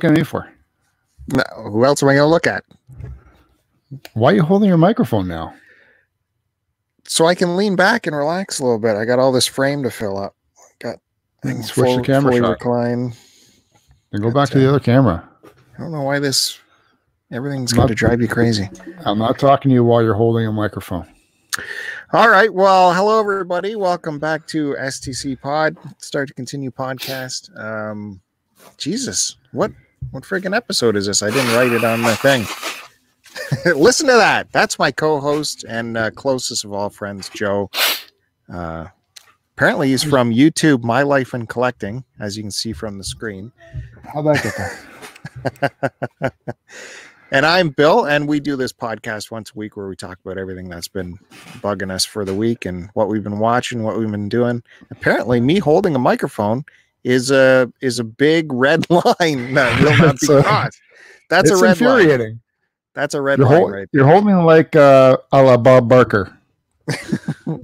looking at me for? No, who else am I going to look at? Why are you holding your microphone now? So I can lean back and relax a little bit. I got all this frame to fill up. Got things switch the camera shot. recline. Then go back to the other camera. I don't know why this everything's going to drive you crazy. I'm not talking to you while you're holding a microphone. All right. Well, hello everybody. Welcome back to STC Pod, Start to Continue podcast. Um, Jesus, what what freaking episode is this? I didn't write it on the thing. Listen to that. That's my co-host and uh, closest of all friends, Joe. Uh, apparently, he's from YouTube, My Life in Collecting, as you can see from the screen. How'd that get there? And I'm Bill, and we do this podcast once a week where we talk about everything that's been bugging us for the week and what we've been watching, what we've been doing. Apparently, me holding a microphone is a is a big red line that will not be crossed. That's a red line. infuriating. That's a red You're, line, hol- right? you're holding like uh, a la Bob Barker.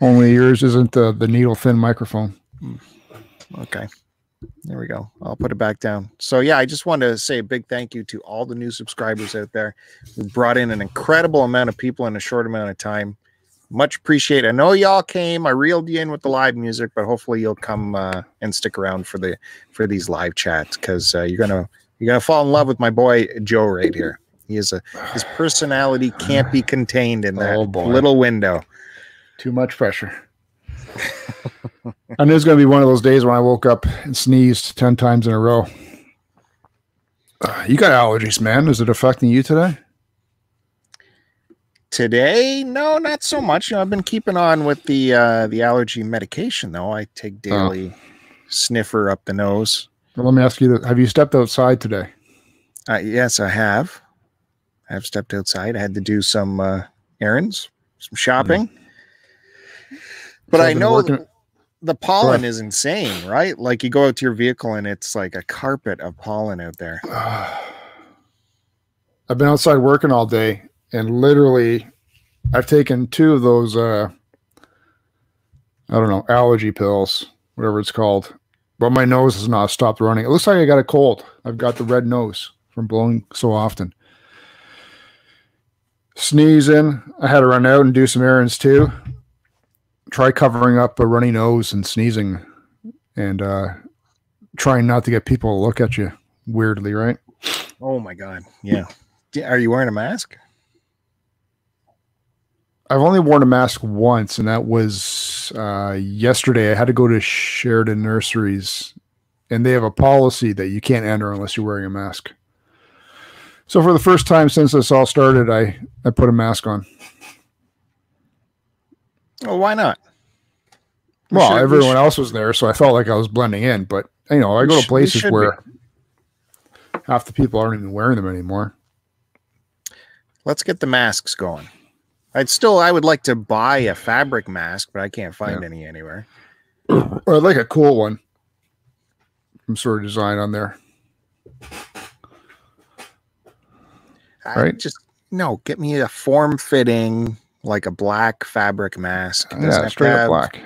Only yours isn't the, the needle thin microphone. Okay. There we go. I'll put it back down. So yeah, I just wanted to say a big thank you to all the new subscribers out there. We brought in an incredible amount of people in a short amount of time. Much appreciate. I know y'all came. I reeled you in with the live music, but hopefully you'll come uh, and stick around for the for these live chats because uh, you're gonna you're gonna fall in love with my boy Joe right here. He is a his personality can't be contained in that Oh, little window. Too much pressure. I knew it was going to be one of those days when I woke up and sneezed 10 times in a row. Uh, you got allergies, man. Is it affecting you today? Today, no, not so much. You know, I've been keeping on with the uh, the allergy medication though. I take daily sniffer up the nose. Well, let me ask you this. Have you stepped outside today? Uh, yes, I have. I've stepped outside. I had to do some uh, errands, some shopping. But So I know working- the pollen is insane, right? Like you go out to your vehicle and it's like a carpet of pollen out there. I've been outside working all day and literally I've taken two of those uh I don't know, allergy pills, whatever it's called. But my nose has not stopped running. It looks like I got a cold. I've got the red nose from blowing so often. Sneezing. I had to run out and do some errands too. Try covering up a runny nose and sneezing and uh trying not to get people to look at you weirdly, right? Oh my god. Yeah. Are you wearing a mask? I've only worn a mask once, and that was uh, yesterday. I had to go to Sheridan Nurseries, and they have a policy that you can't enter unless you're wearing a mask. So for the first time since this all started, I I put a mask on. Well, why not? We Well, should- everyone should- else was there, so I felt like I was blending in. But you know, I go to places should be. where half the people aren't even wearing them anymore. Let's get the masks going. I'd still I would like to buy a fabric mask, but I can't find Yeah. any anywhere. Or I'd like a cool one, some sort of design on there. I Right. just no, get me a form fitting like a black fabric mask. It Yeah, straight up black.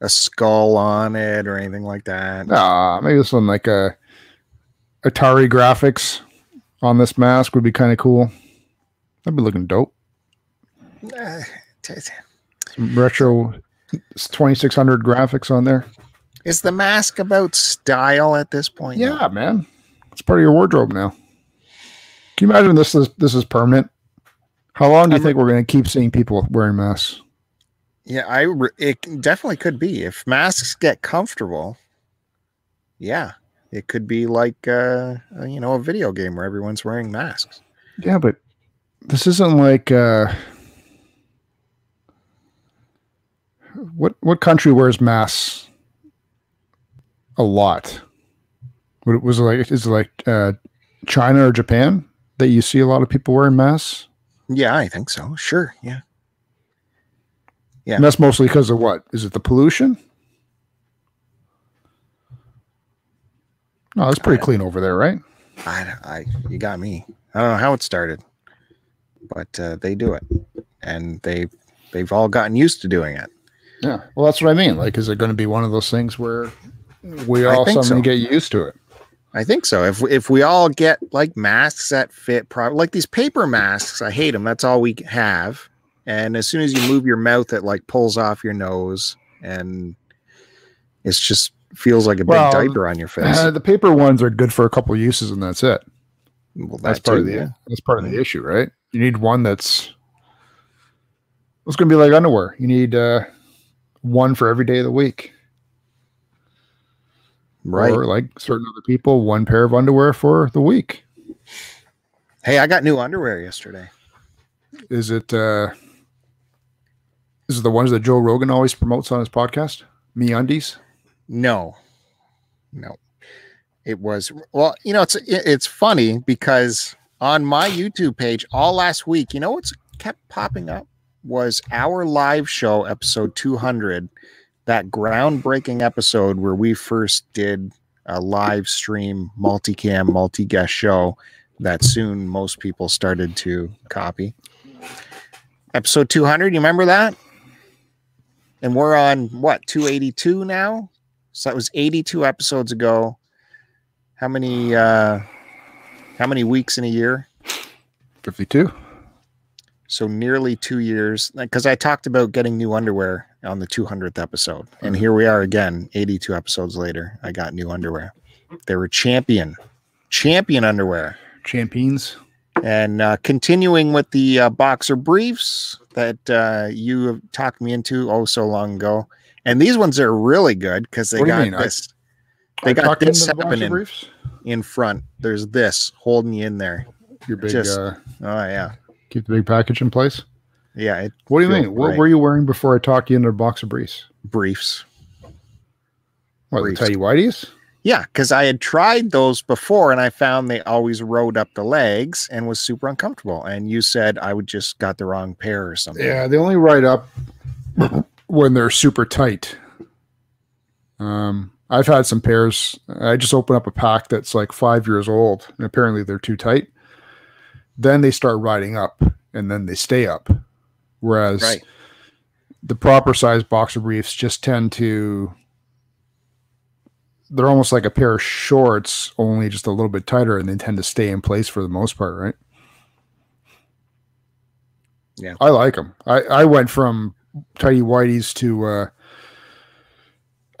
A skull on it or anything like that. Nah, maybe this one like a Atari graphics on this mask would be kind of cool. That'd be looking dope. Some retro 2600 graphics on there. Is the mask about style at this point? Yeah, man. It's part of your wardrobe now. Can you imagine this is this is permanent? How long do you I'm- think we're going to keep seeing people wearing masks? Yeah, I re- it definitely could be if masks get comfortable. Yeah, it could be like uh, you know a video game where everyone's wearing masks. Yeah, but this isn't like uh what what country wears masks a lot? What was it like is it like uh China or Japan that you see a lot of people wearing masks? Yeah, I think so. Sure. Yeah. Yeah. And that's mostly because of what? Is it the pollution? No, it's pretty clean over there, right? I, I, you got me. I don't know how it started, but uh, they do it, and they, they've all gotten used to doing it. Yeah. Well, that's what I mean. Like, is it going to be one of those things where we all suddenly so. get used to it? I think so. If if we all get like masks that fit, pro- like these paper masks, I hate them. That's all we have. And as soon as you move your mouth, it like pulls off your nose, and it's just feels like a Well, big diaper on your face. Uh, the paper ones are good for a couple uses, and that's it. well, That's that part too, of the yeah. that's part of the issue, right? You need one that's it's going to be like underwear. You need uh, one for every day of the week, right. Or like certain other people, one pair of underwear for the week. Hey, I got new underwear yesterday. Is it? uh Is it the ones that Joe Rogan always promotes on his podcast? MeUndies. No, no. It was well, you know, it's it's funny because on my YouTube page all last week, you know what's kept popping up was our live show episode 200, that groundbreaking episode where we first did a live stream multicam multi-guest show that soon most people started to copy. Episode 200, you remember that? And we're on what, 282 now? So that was 82 episodes ago. How many uh how many weeks in a year? Fifty-two. So nearly 2 years because I talked about getting new underwear on the 200th episode. And here we are again 82 episodes later. I got new underwear. They were champion champion underwear. Champions. And uh, continuing with the uh, boxer briefs that uh, you have talked me into oh so long ago. And these ones are really good because they What got mean? I- this They I got this happening. briefs. in front. There's this holding you in there. Your big. Just- uh, Oh yeah, keep the big package in place. yeah. It What do you mean? What were you wearing before I talked you into a boxer briefs? briefs. What Briefs. the tidy whities? Yeah, because I had tried those before and I found they always rode up the legs and was super uncomfortable. And you said I would just got the wrong pair or something. Yeah, they only ride up when they're super tight. Um, I've had some pairs. I just open up a pack that's like five years old, and apparently they're too tight. Then they start riding up, and then they stay up. Whereas Right. the proper size boxer briefs just tend to. They're almost like a pair of shorts, only just a little bit tighter, and they tend to stay in place for the most part, right? Yeah. I like them. I, I went from tidy whities to uh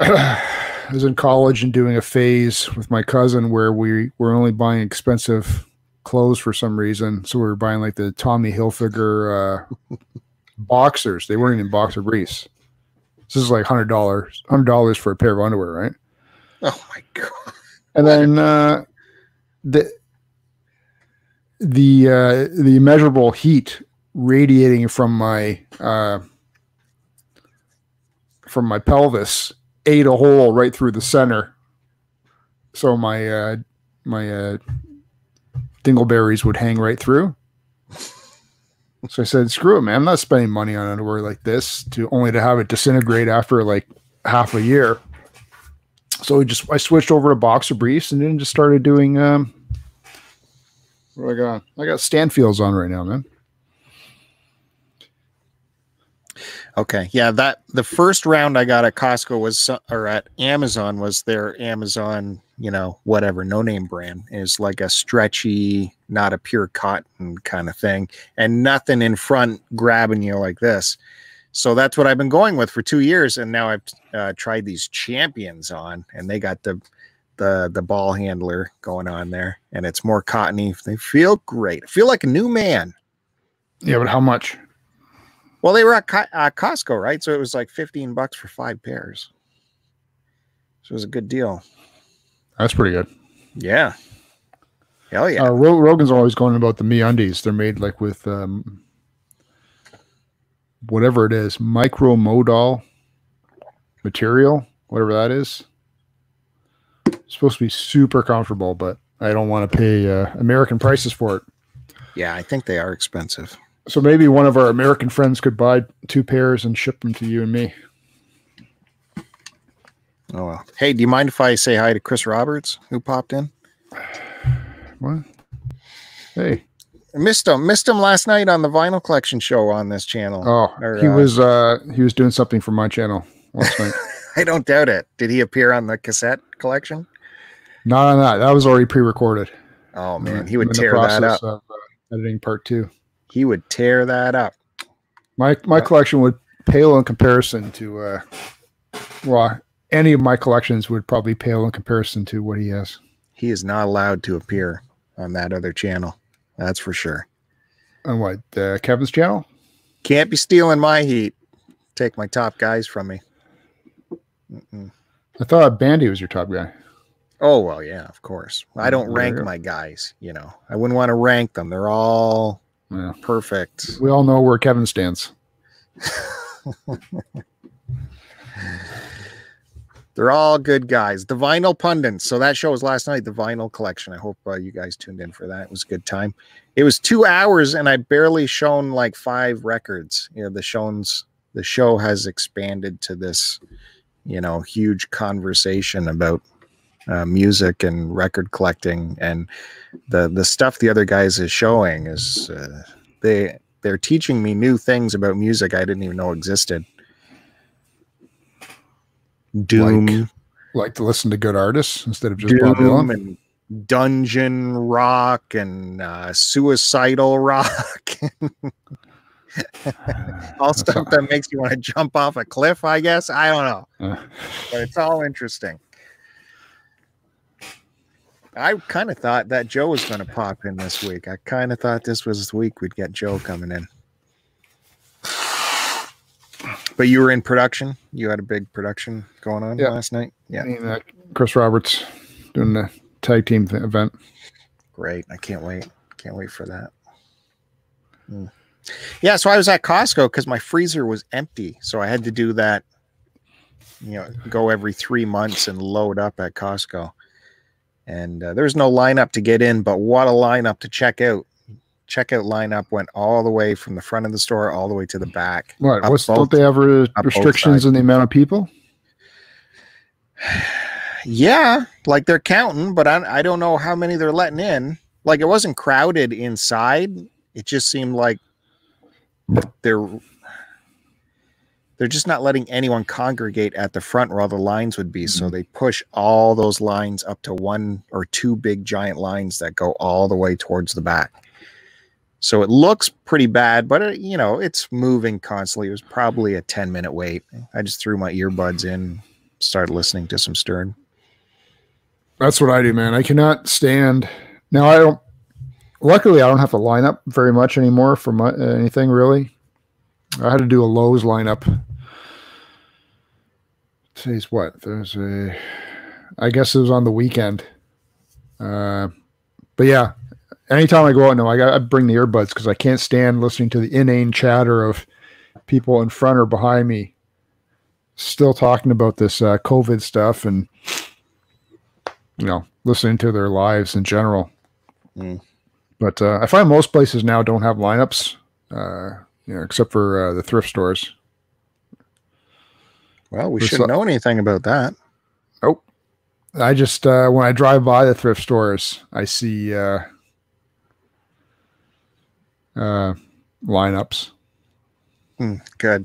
I was in college and doing a phase with my cousin where we were only buying expensive clothes for some reason. So we were buying like the Tommy Hilfiger uh boxers. They weren't even boxer briefs. This is like hundred dollars, hundred dollars for a pair of underwear, right? Oh my god. And then uh, the the uh, the immeasurable heat radiating from my uh, from my pelvis ate a hole right through the center, so my uh, my uh, dingleberries would hang right through. So I said, "Screw it, man! I'm not spending money on underwear like this to only to have it disintegrate after like half a year." so we just I switched over to boxer briefs and then just started doing um what do I got? I got Stanfields on right now, man. Okay. Yeah, that the first round I got at Costco was or at Amazon was their Amazon, you know, whatever, no name brand is like a stretchy, not a pure cotton kind of thing, and nothing in front grabbing you like this. So that's what I've been going with for two years, and now I've uh, tried these champions on, and they got the the the ball handler going on there, and it's more cottony. They feel great. I feel like a new man. Yeah, but how much? Well, they were at Co- uh, Costco, right? So it was like 15 bucks for five pairs. So it was a good deal. That's pretty good. Yeah. Hell yeah. Uh, Ro- Rogan's always going about the MeUndies. They're made like with um whatever it is, micro modal material, whatever that is. It's supposed to be super comfortable, but I don't want to pay uh, American prices for it. yeah, I think they are expensive. So maybe one of our American friends could buy two pairs and ship them to you and me. Oh, well. Hey, do you mind if I say hi to Chris Roberts, who popped in? What? Hey. I missed him. Missed him last night on the vinyl collection show on this channel. Oh, Or, he uh, was uh he was doing something for my channel last night. I don't doubt it. Did he appear on the cassette collection? Not on that. That was already pre-recorded. Oh man, he would tear that up. Of, uh, editing part two. He would tear that up. My my Yeah. collection would pale in comparison to uh, well, any of my collections would probably pale in comparison to what he has. He is not allowed to appear on that other channel. That's for sure. On what uh, Kevin's channel? Can't be stealing my heat. Take my top guys from me. Mm-mm. I thought Bandy was your top guy. Oh well, yeah, of course. I don't rank my guys. You know, I wouldn't want to rank them. They're all Yeah. perfect. We all know where Kevin stands. They're all good guys. The Vinyl Pundits. So that show was last night. The Vinyl Collection. I hope uh, you guys tuned in for that. It was a good time. It was two hours, and I barely shown like five records. You know, the shows. The show has expanded to this, you know, huge conversation about uh, music and record collecting, and the the stuff the other guys is showing is uh, they they're teaching me new things about music I didn't even know existed. Doom, Like Like to listen to good artists instead of just Bob Doom, Dylan. and dungeon rock and uh, suicidal rock. all stuff that makes you want to jump off a cliff. I guess I don't know, Uh, but it's all interesting. I kind of thought that Joe was going to pop in this week. I kind of thought this was the week we'd get Joe coming in. But you were in production. You had a big production going on Yeah. last night. I Yeah, mean, uh, Chris Roberts doing the tag team th- event. great. I can't wait. Can't wait for that. Hmm. Yeah, so I was at Costco because my freezer was empty. So I had to do that, you know, go every three months and load up at Costco. And uh, there was no lineup to get in, but what a lineup to check out. Checkout lineup went all the way from the front of the store all the way to the back. What? Up What's both- don't they have restrictions in the amount of people? Yeah, like they're counting, but I, I don't know how many they're letting in. Like it wasn't crowded inside. It just seemed like they're they're just not letting anyone congregate at the front where all the lines would be. So mm-hmm. they push all those lines up to one or two big giant lines that go all the way towards the back. So it looks pretty bad, but it, you know it's moving constantly. It was probably a ten minute wait. I just threw my earbuds in, started listening to some Stern. That's what I do, man. I cannot stand. Now I don't. Luckily, I don't have to line up very much anymore for my, uh, anything really. I had to do a Lowe's lineup. Today's what? There's a. I guess it was on the weekend. Uh, but yeah, anytime I go out, no, I got I bring the earbuds because I can't stand listening to the inane chatter of people in front or behind me, still talking about this uh, COVID stuff and you know, listening to their lives in general. Mm. But uh, I find most places now don't have lineups, uh, you know, except for uh, the thrift stores. Well, we shouldn't so- know anything about that. Nope. I just uh, when I drive by the thrift stores, I see uh, uh, lineups. Hmm, good.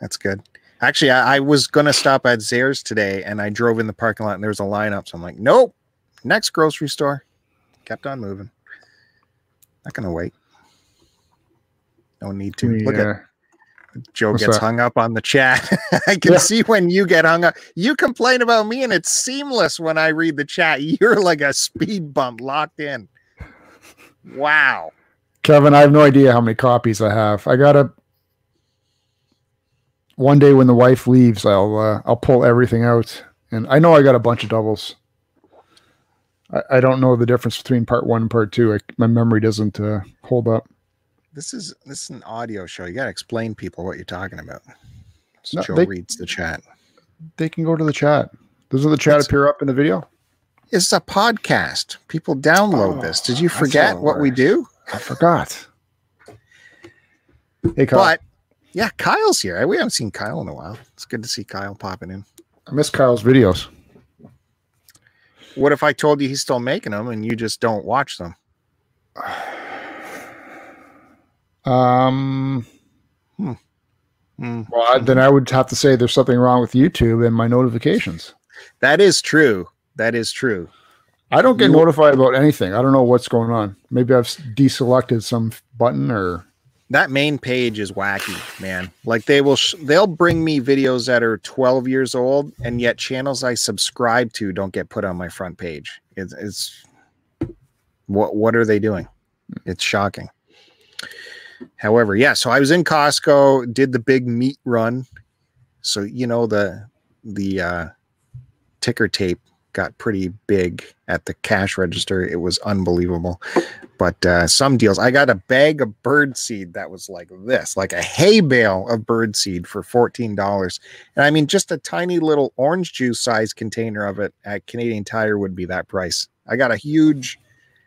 That's good. Actually, I, I was going to stop at Zehrs today and I drove in the parking lot and there was a lineup. So I'm like, nope, next grocery store. Kept on moving. Not going to wait. No need to. Look at Yeah. Joe What's gets that? hung up on the chat. I can Yeah. see when you get hung up. You complain about me and it's seamless when I read the chat. You're like a speed bump locked in. Wow. Kevin, I have no idea how many copies I have. I gotta. One day when the wife leaves, I'll uh, I'll pull everything out, and I know I got a bunch of doubles. I, I don't know the difference between part one and part two. I, my memory doesn't uh, hold up. This is this is an audio show. You got to explain people what you're talking about. So No, Joe they- reads the chat. They can go to the chat. Doesn't the chat That's- appear up in the video? It's a podcast. People download this. Did you Oh, forget what we do? I forgot. Hey, Kyle. But yeah, Kyle's here. We haven't seen Kyle in a while. It's good to see Kyle popping in. I miss Kyle's videos. What if I told you he's still making them and you just don't watch them? Um. Hmm. Well, I, then I would have to say there's something wrong with YouTube and my notifications. That is true. That is true. I don't get You- notified about anything. I don't know what's going on. Maybe I've deselected some button or that main page is wacky, man. Like they will, sh- they'll bring me videos that are 12 years old, and yet channels I subscribe to don't get put on my front page. It's, it's what what are they doing? It's shocking. However, yeah. So I was in Costco, did the big meat run. So you know the the uh, ticker tape got pretty big at the cash register. It was unbelievable. But uh, some deals, I got a bag of bird seed that was like this, like a hay bale of bird seed for fourteen dollars. And I mean, just a tiny little orange juice size container of it at Canadian Tire would be that price. I got a huge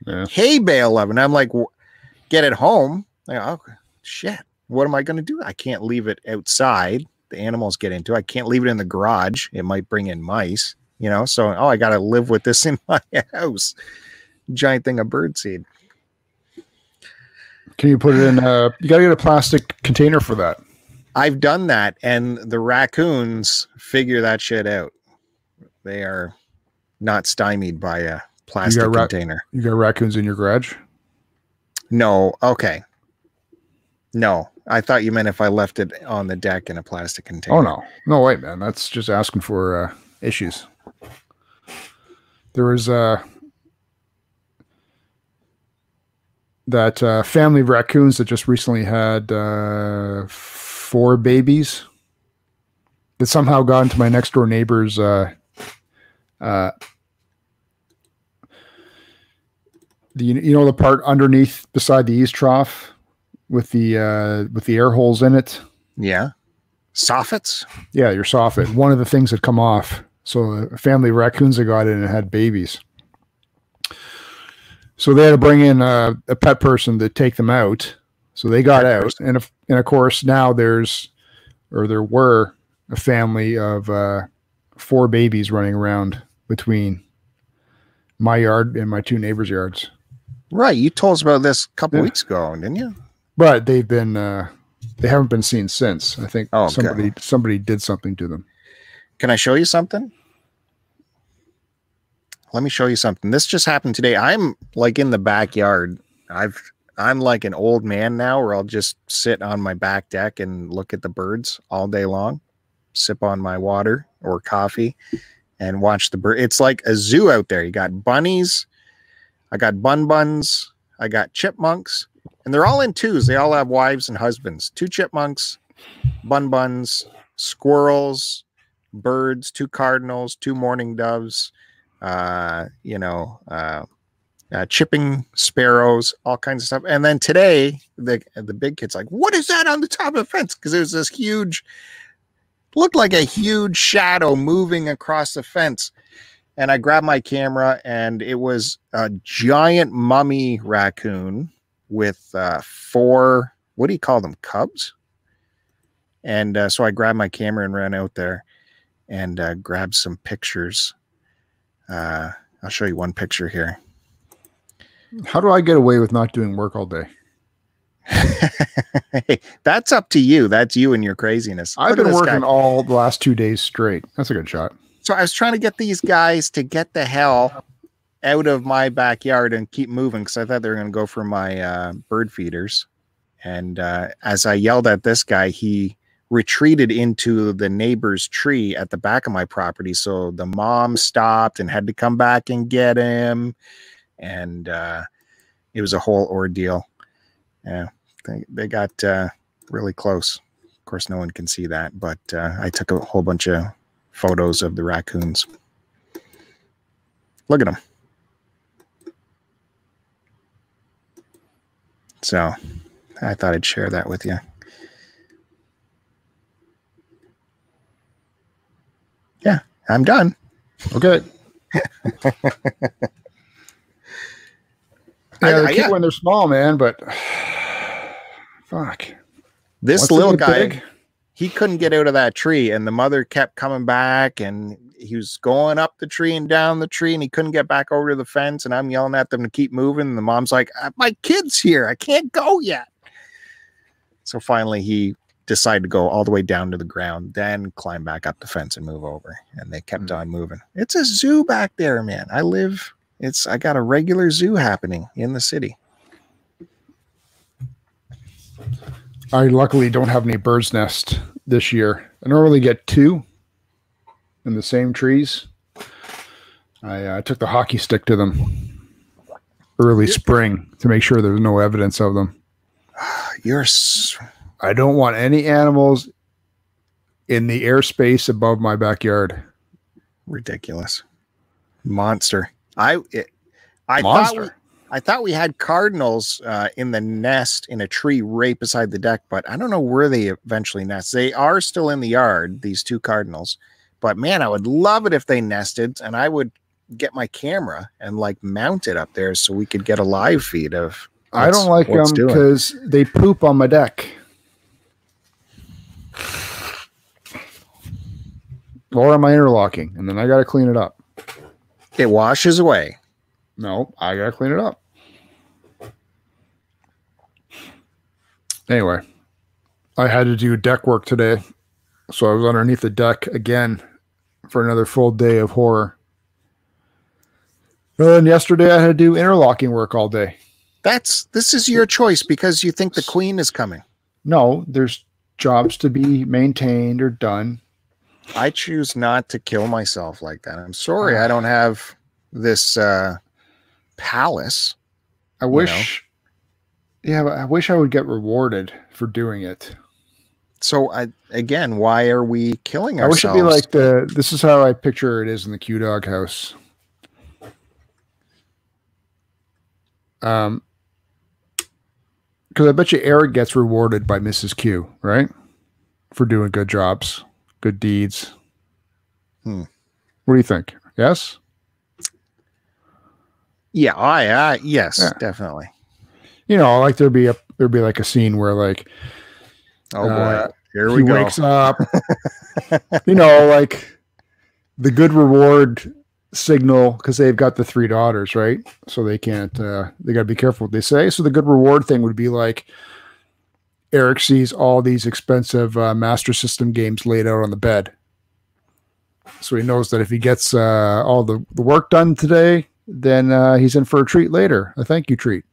Yeah. hay bale of it. And I'm like, get it home. Like, oh shit, what am I going to do? I can't leave it outside. The animals get into. it. I can't leave it in the garage. It might bring in mice. You know. So oh, I got to live with this in my house. Giant thing of bird seed. can you put it in? Uh, you got to get a plastic container for that. I've done that, and the raccoons figure that shit out. They are not stymied by a plastic ra- container. You got raccoons in your garage? No, okay. No, I thought you meant if I left it on the deck in a plastic container. Oh no, no way, man. That's just asking for uh, issues. There was uh, that uh, family of raccoons that just recently had uh, four babies that somehow got into my next door neighbor's uh, uh, the you know the part underneath beside the eavestrough with the uh, with the air holes in it. Yeah. Soffits? Yeah, your soffit. One of the things had come off. So a family of raccoons that got in and had babies. So they had to bring in a, a pet person to take them out. So they got Pet out, person. and of, and of course now there's, or there were a family of uh, four babies running around between my yard and my two neighbors' yards. Right. You told us about this a couple Yeah. weeks ago, didn't you? But they've been, uh, they haven't been seen since. I think Oh, okay. somebody somebody did something to them. Can I show you something? Let me show you something. This just happened today. I'm like in the backyard. I've I'm like an old man now where I'll just sit on my back deck and look at the birds all day long, sip on my water or coffee and watch the bird. It's like a zoo out there. You got bunnies, I got bun buns, I got chipmunks, and they're all in twos. They all have wives and husbands. Two chipmunks, bun buns, squirrels, birds, two cardinals, two mourning doves, uh, you know, uh, uh, chipping sparrows, all kinds of stuff. And then today, the the big kid's like, "What is that on the top of the fence?" Because there's this huge, looked like a huge shadow moving across the fence. And I grabbed my camera, and it was a giant mummy raccoon with uh, four. What do you call them? Cubs. And uh, so I grabbed my camera and ran out there and uh, grabbed some pictures. Uh, I'll show you one picture here. How do I get away with not doing work all day? hey, that's up to you. That's you and your craziness. I've Look been working guy. all the last two days straight. That's a good shot. So I was trying to get these guys to get the hell out of my backyard and keep moving because I thought they were going to go for my uh, bird feeders. And uh, as I yelled at this guy, he retreated into the neighbor's tree at the back of my property. So the mom stopped and had to come back and get him. And uh, it was a whole ordeal. Yeah, they, they got uh, really close. Of course, no one can see that, but uh, I took a whole bunch of photos of the raccoons. Look at them. So I thought I'd share that with you. Yeah, I'm done. Okay. yeah, they're cute yeah. when they're small, man, but fuck. This Once little guy, big- he couldn't get out of that tree, and the mother kept coming back, and he was going up the tree and down the tree, and he couldn't get back over to the fence. And I'm yelling at them to keep moving. And the mom's like, "Uh, "My kid's here. I can't go yet." So finally, he decided to go all the way down to the ground, then climb back up the fence and move over. And they kept Hmm. on moving. It's a zoo back there, man. I live It's I got a regular zoo happening in the city. I luckily don't have any bird's nest this year. I normally get two in the same trees. I uh, took the hockey stick to them early spring to make sure there's no evidence of them. You're s- I don't want any animals in the airspace above my backyard. ridiculous. Monster. I it, I thought we, Monster. I thought we had cardinals uh, in the nest in a tree right beside the deck, but I don't know where they eventually nest. They are still in the yard, these two cardinals. But man, I would love it if they nested, and I would get my camera and like mount it up there so we could get a live feed of. I don't like them because they poop on my deck. Or am I interlocking? And then I got to clean it up. it washes away. No, I got to clean it up. Anyway, I had to do deck work today. So I was underneath the deck again for another full day of horror. And then yesterday I had to do interlocking work all day. That's this is your choice because you think the queen is coming. No, there's jobs to be maintained or done. I choose not to kill myself like that. I'm sorry, I don't have this uh palace. I wish, yeah, but I wish I would get rewarded for doing it. So I again, why are we killing I wish ourselves? it'd be like the. This is how I picture it is in the Q Dog house. Um, because I bet you Eric gets rewarded by Mrs. Q, right, for doing good jobs, good deeds. Hmm. What do you think? Yes. yeah, I, I yes, Yeah. definitely. You know, like there'd be a there'd be like a scene where like Oh boy, Uh, here he we go. wakes up. you know, like the good reward signal because they've got the three daughters, right? So they can't. uh They got to be careful what they say. So the good reward thing would be like Eric sees all these expensive uh, Master System games laid out on the bed, so he knows that if he gets uh, all the, the work done today, then uh, he's in for a treat later. A thank you treat.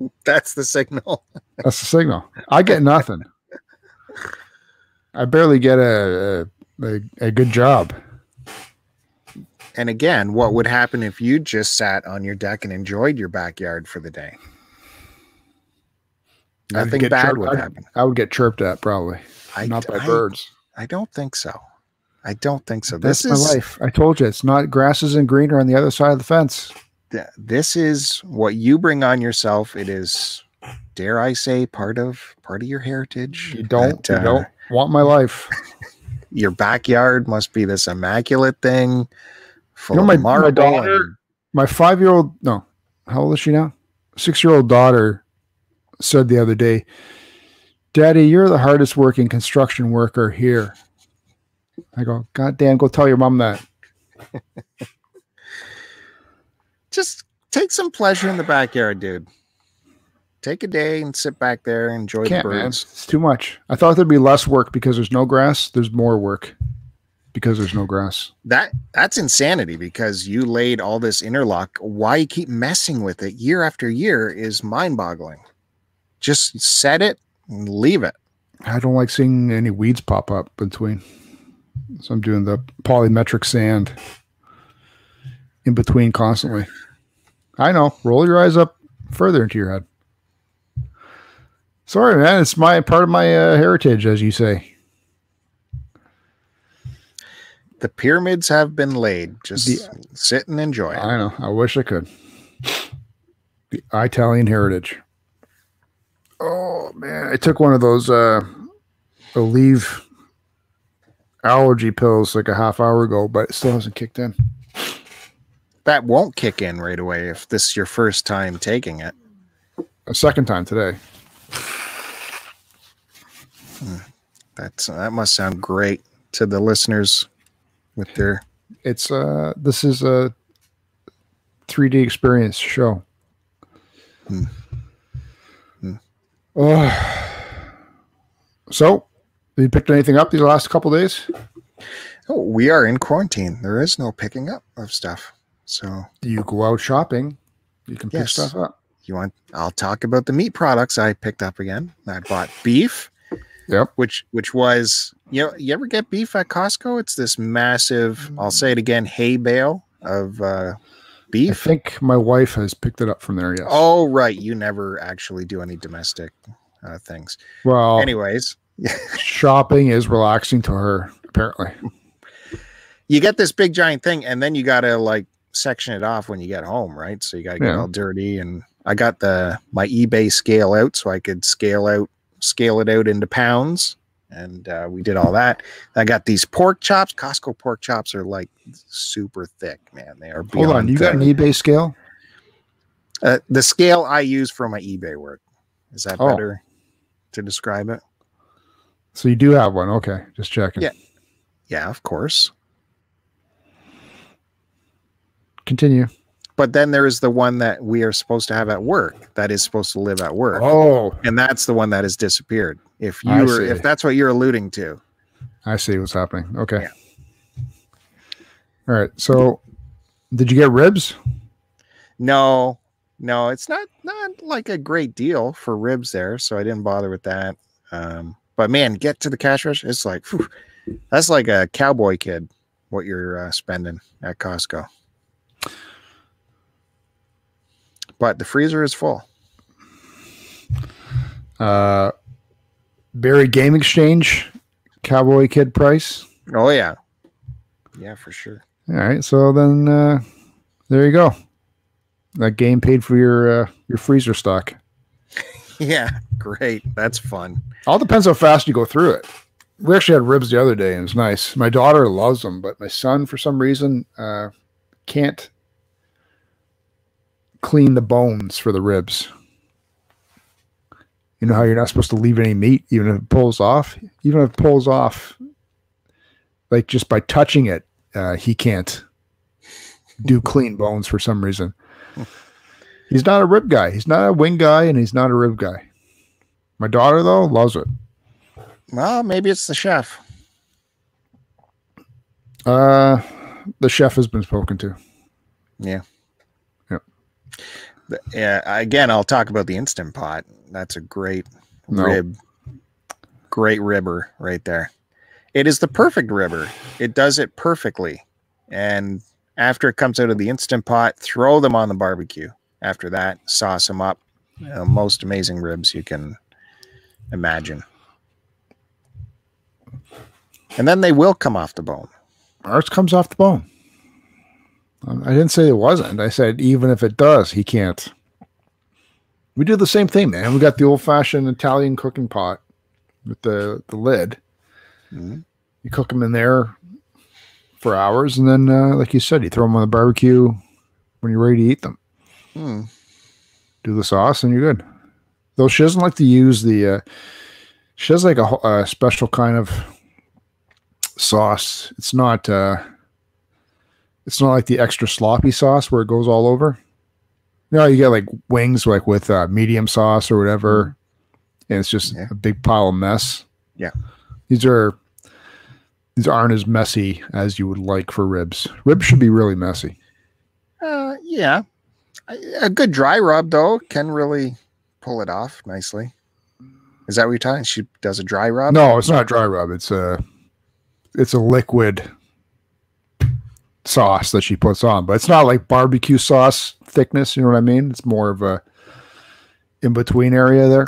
That's the signal. That's the signal. I get nothing. I barely get a a, a, good job. And again, what would happen if you just sat on your deck and enjoyed your backyard for the day? Nothing bad chirped- would I'd- happen. I would get chirped at probably, I, not by I- birds. I don't think so. I don't think so. That's This my is life. I told you it's not grass isn't greener on the other side of the fence. Th- this is what you bring on yourself. It is, dare I say, part of part of your heritage. You don't. that, you uh, don't want my life. Your backyard must be this immaculate thing, full know, of my- my daughter- My five year old. No, how old is she now? Six year old daughter said the other day, "Daddy, you're the hardest working construction worker here." I go, God damn, go tell your mom that. just take some pleasure in the backyard, dude. Take a day and sit back there, and enjoy Can't, the man. birds. It's too much. I thought there'd be less work because there's no grass. There's more work because there's no grass. That that's insanity because you laid all this interlock. Why you keep messing with it year after year is mind-boggling. Just set it and leave it. I don't like seeing any weeds pop up between. So I'm doing the polymetric sand in between constantly. I know. Roll your eyes up further into your head. Sorry, man. It's my part of my uh, heritage, as you say. The pyramids have been laid. Just The- sit and enjoy it. I know. I wish I could. The Italian heritage. Oh man, I took one of those uh Aleve allergy pills like a half hour ago, but it still hasn't kicked in. That won't kick in right away if this is your first time taking it. A second time today. That's that must sound great to the listeners with their It's uh this is a 3D experience show. Hmm. Hmm. Oh. So, have you picked anything up these last couple days? Oh, we are in quarantine. There is no picking up of stuff. So You go out shopping, you can pick stuff up. you want I'll talk about the meat products I picked up again. I bought beef, Yep. which which was you know, you ever get beef at Costco? It's this massive, I'll say it again, hay bale of uh I beef. think my wife has picked it up from there. Yes. Oh right, you never actually do any domestic uh, things. well, Anyways, shopping is relaxing to her. Apparently, you get this big giant thing and then you gotta like section it off when you get home right so you gotta get Yeah. all dirty and i got the my ebay scale out so i could scale out scale it out into pounds and uh, we did all that i got these pork chops costco pork chops are like super thick man they are hold on. You got an eBay scale? uh, the scale i use for my ebay work is that Oh. better to describe it So you do have one? Okay, just checking. Yeah. yeah of course Continue. but then there is the one that we are supposed to have at work that is supposed to live at work Oh, and that's the one that has disappeared. If you I were, see. if that's what you're alluding to, I see what's happening. Okay. Yeah. All right. So, did you get ribs? no, no, it's not not like a great deal for ribs there, so I didn't bother with that. Um, but man, get to the cash register, it's like phew, that's like a cowboy kid what you're uh, spending at Costco. But the freezer is full. Uh, Barrie Game Exchange, Cowboy Kid price. Oh yeah, yeah for sure. All right. So then, uh, there you go. That game paid for your uh, your freezer stock. Yeah, great. That's fun. All depends how fast you go through it. We actually had ribs the other day, and it's nice. My daughter loves them, but my son, for some reason, uh, can't clean the bones for the ribs. You know how you're not supposed to leave any meat, even if it pulls off. Even if it pulls off, like just by touching it, uh, he can't do clean bones for some reason. He's not a rib guy. He's not a wing guy, and he's not a rib guy. My daughter though loves it. Well, maybe it's the chef. Uh, the chef has been spoken to. Yeah. Yeah. Again, I'll talk about the instant pot. That's a great No. rib, great ribber right there. It is the perfect ribber. It does it perfectly. And after it comes out of the instant pot, throw them on the barbecue. After that, sauce them up. You know, most amazing ribs you can imagine. And then they will come off the bone. Ours comes off the bone. Um, I didn't say it wasn't. I said even if it does, he can't. We do the same thing, man. We got the old fashioned Italian cooking pot with the the lid. Mhm. You cook them in there for hours, and then, uh, like you said, you throw them on the barbecue when you're ready to eat them. Hmm. do the sauce and you're good. Though she doesn't like to use the, uh, she has like a, a special kind of sauce. It's not, uh, it's not like the extra sloppy sauce where it goes all over. You know, you get like wings like with uh, medium sauce or whatever, and it's just Yeah. a big pile of mess. Yeah. these are these aren't as messy as you would like for ribs. Ribs should be really messy. Uh, yeah, A- a good dry rub though can really pull it off nicely. Is that what you're talking? She does a dry rub. No, it's not dry rub. It's a it's a liquid sauce that she puts on, but it's not like barbecue sauce thickness. You know what I mean? It's more of a in between area there.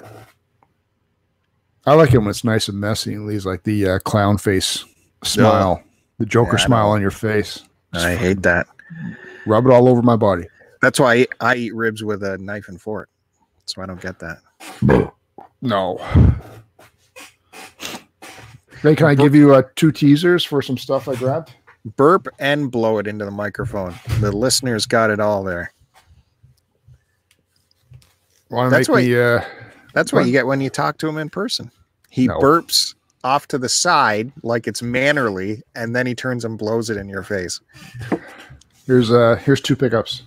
I like it when it's nice and messy and leaves like the uh, clown face smile, the Joker Yeah, smile on your face. I hate that. Rub it all over my body. That's why I, I eat ribs with a knife and fork. So I don't get that. No. Hey, can I give you uh, two teasers for some stuff I grabbed? Burp and blow it into the microphone. The listeners got it all there. Want to That's make what- me? Uh, That's what you get when you talk to him in person. He No. burps off to the side like it's mannerly, and then he turns and blows it in your face. Here's uh here's two pickups.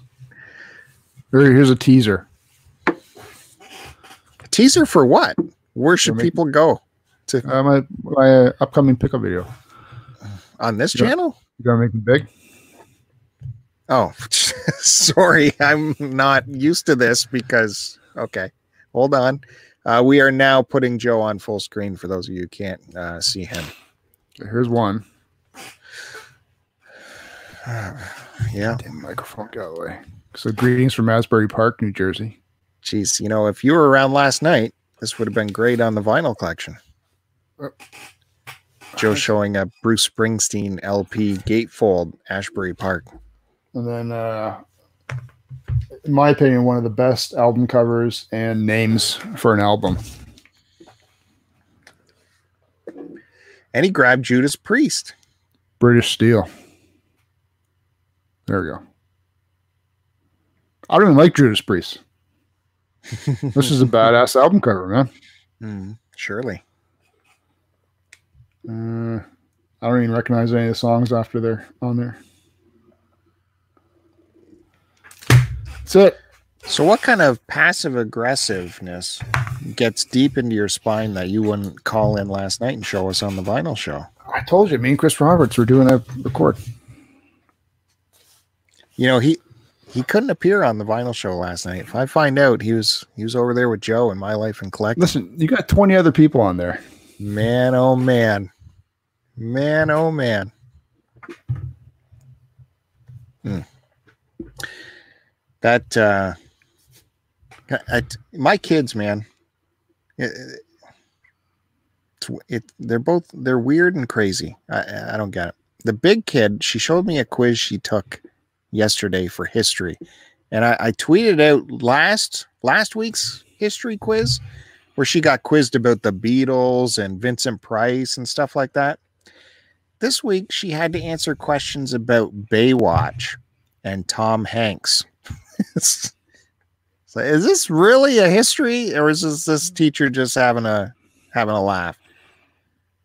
Here's a teaser. Teaser for what? Where should me- people go? Uh, my my uh, upcoming pickup video. on this Yeah. channel. You gotta make them big. Oh, sorry, I'm not used to this because okay, hold on. Uh, we are now putting Joe on full screen for those of you who can't uh, see him. Here's one. yeah, Damn microphone got away. So greetings from Asbury Park, New Jersey. geez, you know, if you were around last night, this would have been great on the vinyl collection. Joe showing a Bruce Springsteen LP gatefold, Asbury Park. And then, uh, in my opinion, one of the best album covers and names for an album. And he grabbed Judas Priest. British Steel. There we go. I don't even like Judas Priest. This is a badass album cover, man. Mm, surely. Uh, I don't even recognize any of the songs after they're on there. That's it. So, what kind of passive aggressiveness gets deep into your spine that you wouldn't call in last night and show us on the vinyl show? I told you, me and Chris Roberts were doing a record. You know, he he couldn't appear on the vinyl show last night. If I find out he was he was over there with Joe in My Life and Collect, Listen, you got 20 other people on there. Man, oh man, man, oh man. Hmm. That uh, I, my kids, man, it, it, they're both they're weird and crazy. I, I don't get it. The big kid, she showed me a quiz she took yesterday for history, and I, I tweeted out last last week's history quiz where she got quizzed about the Beatles and Vincent Price and stuff like that. This week she had to answer questions about Baywatch and Tom Hanks. So is this really a history or is this this teacher just having a having a laugh?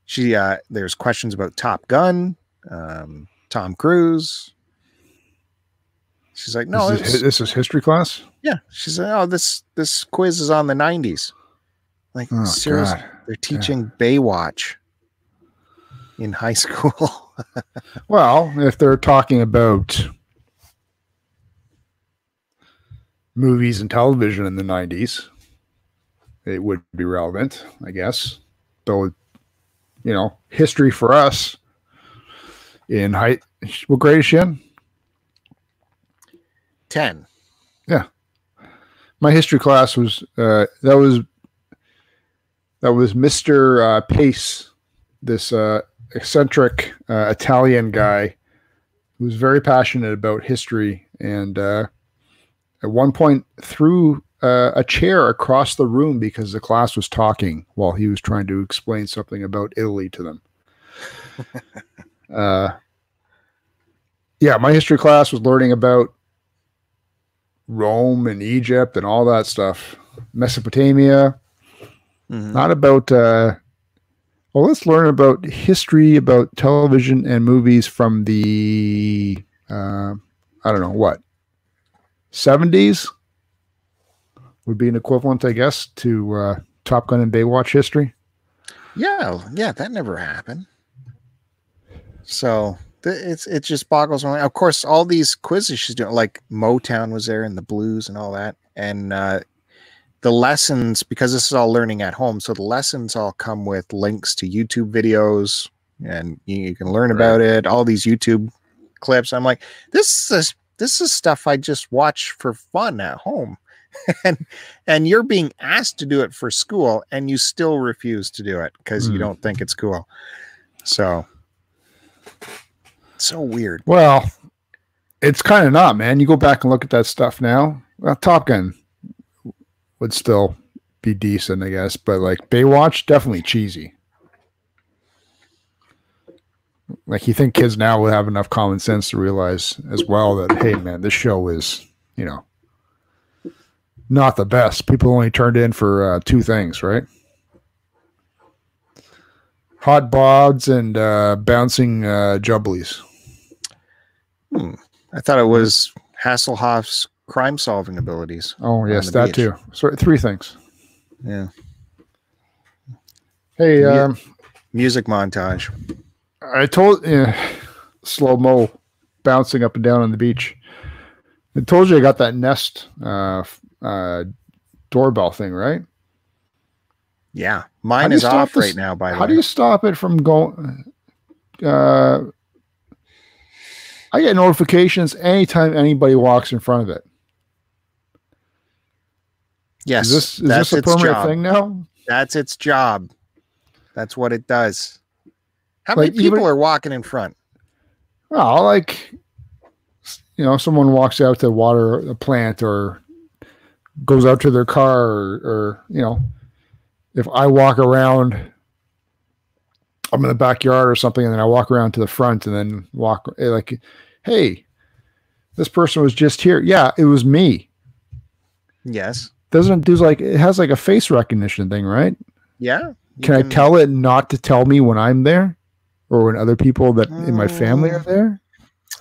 She uh there's questions about Top Gun, um, Tom Cruise. She's like, no, this, is, this is history class. yeah. She said, "Oh, this this quiz is on the '90s." Like Oh, seriously, God. they're teaching Baywatch in high school. Well, if they're talking about movies and television in the 90s, it would be relevant, I guess. Though, you know, history for us in high, what grade is she in? Ten. My history class was, uh, that was, that was Mr. Uh, Pace, this uh, eccentric uh, Italian guy who was very passionate about history and uh, at one point threw uh, a chair across the room because the class was talking while he was trying to explain something about Italy to them. uh, yeah, my history class was learning about Rome and Egypt and all that stuff, Mesopotamia Mhm. not about uh well let's learn about history about television and movies from the uh i don't know what 70s would be an equivalent i guess to uh top gun and baywatch history Yeah, yeah, that never happened. So th- it's it just boggles my mind. Of course, all these quizzes she's doing, like Motown was there and the blues and all that, and uh, the lessons because this is all learning at home. So the lessons all come with links to YouTube videos, and you, can learn Right. about it. All these YouTube clips. I'm like, this is this is stuff I just watch for fun at home. and and you're being asked to do it for school and you still refuse to do it because you Hmm. don't think it's cool so so weird well it's kind of not man you go back and look at that stuff now well, top gun would still be decent i guess but like baywatch definitely cheesy. Like you think kids now will have enough common sense to realize as well that hey man this show is you know not the best. People only turned in for uh, two things right? Hot bods and uh, bouncing uh, jubblies. I thought it was hasselhoff's crime solving abilities oh yes that beach. too sorry three things yeah hey um, music montage I told yeah, slow mo bouncing up and down on the beach. I told you I got that Nest uh, uh, doorbell thing, right? Yeah, mine is off this, right now. By the how way, do you stop it from going? Uh, I get notifications anytime anybody walks in front of it. Yes, is this is this a permanent job. thing now? That's its job. That's what it does. How like many people even, are walking in front? Well, like you know, someone walks out to water a plant or goes out to their car or, or you know, if I walk around I'm in the backyard or something, and then I walk around to the front and then walk eh, like, hey, this person was just here. Yeah, it was me. Yes. Doesn't do like it has like a face recognition thing, right? Yeah. Can, can, I tell it not to tell me when I'm there, or when other people that in my family are um, there?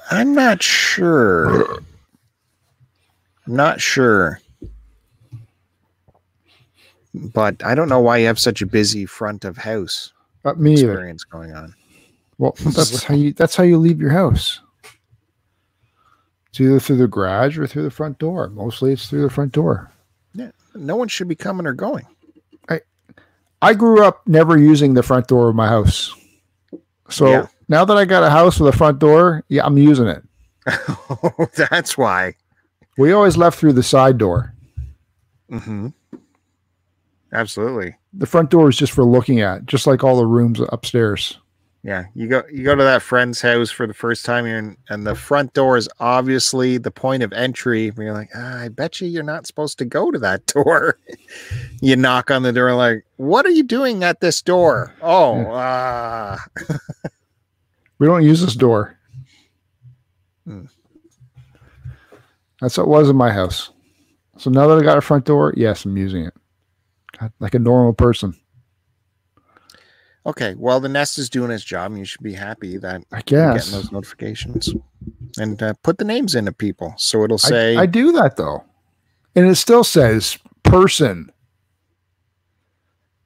I'm not sure. I'm not sure. But I don't know why you have such a busy front of house Not me experience either. going on. Well, that's how you that's how you leave your house. It's either through the garage or through the front door. Mostly it's through the front door. No one should be coming or going. I I grew up never using the front door of my house. So yeah. now that I got a house with a front door, yeah, I'm using it. that's why. We always left through the side door. Mm-hmm. Absolutely. The front door is just for looking at, just like all the rooms upstairs. Yeah, you go you go to that friend's house for the first time here, and, and the front door is obviously the point of entry. You're like, ah, I bet you you're not supposed to go to that door. you knock on the door, like, what are you doing at this door? Oh, ah. uh... we don't use this door. Hmm. That's what it was in my house. So now that I got a front door, yes, I'm using it like a normal person. Okay, well, the Nest is doing its job, and you should be happy that I guess getting those notifications and uh, put the names into people, so it'll say. I, I do that though, and it still says person,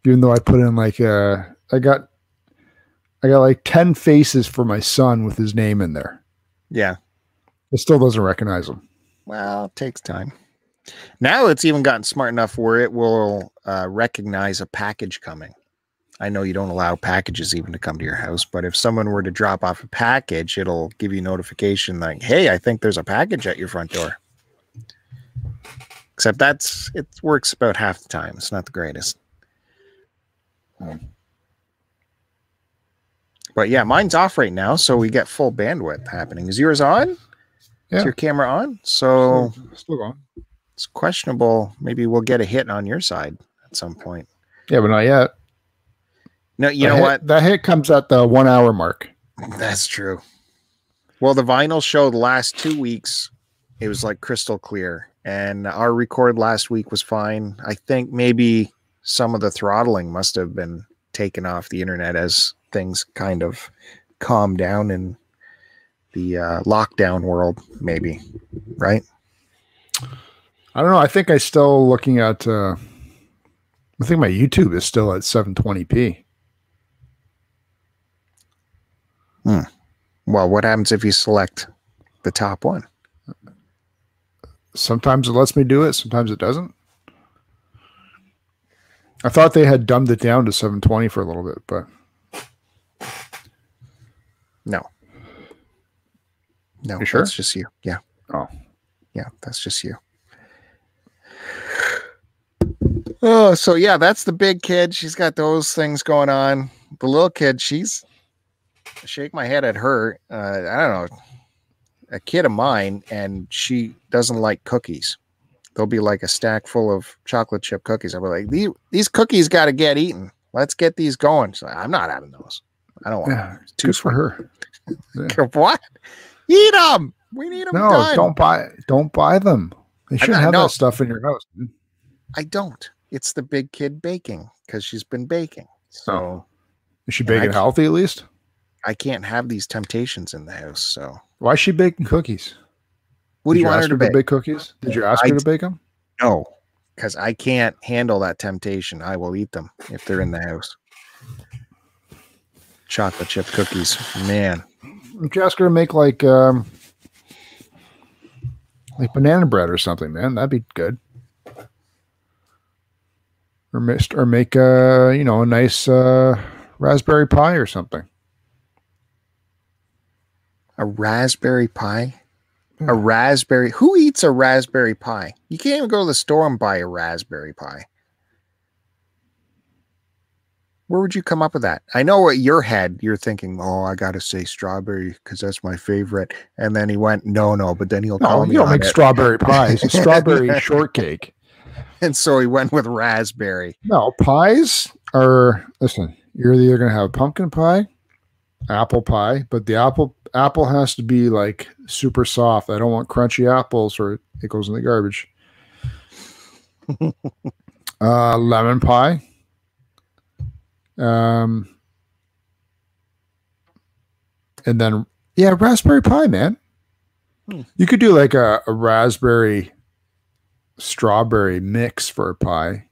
even though I put in like uh, I got, I got like ten faces for my son with his name in there. Yeah, it still doesn't recognize him. Well, it takes time. Now it's even gotten smart enough where it will uh, recognize a package coming. I know you don't allow packages even to come to your house, but if someone were to drop off a package, it'll give you notification like, "Hey, I think there's a package at your front door." Except that's it works about half the time. It's not the greatest. Hmm. But yeah, mine's off right now, so we get full bandwidth happening. Is yours on? Yeah. Is your camera on? So still, still on it's questionable. Maybe we'll get a hit on your side at some point. Yeah, but not yet. No, you the know hit, what? The hit comes at the one hour mark. That's true. Well, the vinyl show the last two weeks, it was like crystal clear. And our record last week was fine. I think maybe some of the throttling must have been taken off the internet as things kind of calm down in the uh, lockdown world, maybe, right? I don't know. I think I still looking at. Uh, I think my YouTube is still at 720p. Hmm. Well, what happens if you select the top one? Sometimes it lets me do it. Sometimes it doesn't. I thought they had dumbed it down to 720 for a little bit, but no. No, you sure? that's just you. Yeah. Oh. Yeah, that's just you. Oh, so yeah, that's the big kid. She's got those things going on. The little kid, she's shake my head at her. Uh, I don't know, a kid of mine, and she doesn't like cookies. There'll be like a stack full of chocolate chip cookies. I'll be like, these these cookies got to get eaten. Let's get these going. So I'm not having those. I don't want. Yeah, too good for her. Yeah. what? Eat them. We need them. No, done. don't buy. Don't buy them. They shouldn't have no, that stuff in your house. I don't. It's the big kid baking because she's been baking. So is she baking healthy at least? I can't have these temptations in the house. So why is she baking cookies? What Did do you, you want her to bake? bake? cookies? Did you ask I, her to bake them? No, because I can't handle that temptation. I will eat them if they're in the house. chocolate chip cookies. Man, Just gonna make like um like banana bread or something, man. That'd be good. Or mixed, or make uh you know a nice uh raspberry pie or something. A raspberry pie. Hmm. A raspberry. Who eats a raspberry pie? You can't even go to the store and buy a raspberry pie. Where would you come up with that? I know at your head you're thinking, "Oh, I got to say strawberry because that's my favorite." And then he went, "No, no," but then he'll call No, me you don't on make it. strawberry pies. Strawberry shortcake. and so he went with raspberry. No, pies are listen, you're either gonna have pumpkin pie, apple pie, but the apple apple has to be like super soft. I don't want crunchy apples or it goes in the garbage. uh lemon pie. Um and then yeah, raspberry pie, man. Hmm. You could do like a, a raspberry strawberry mix for a pie.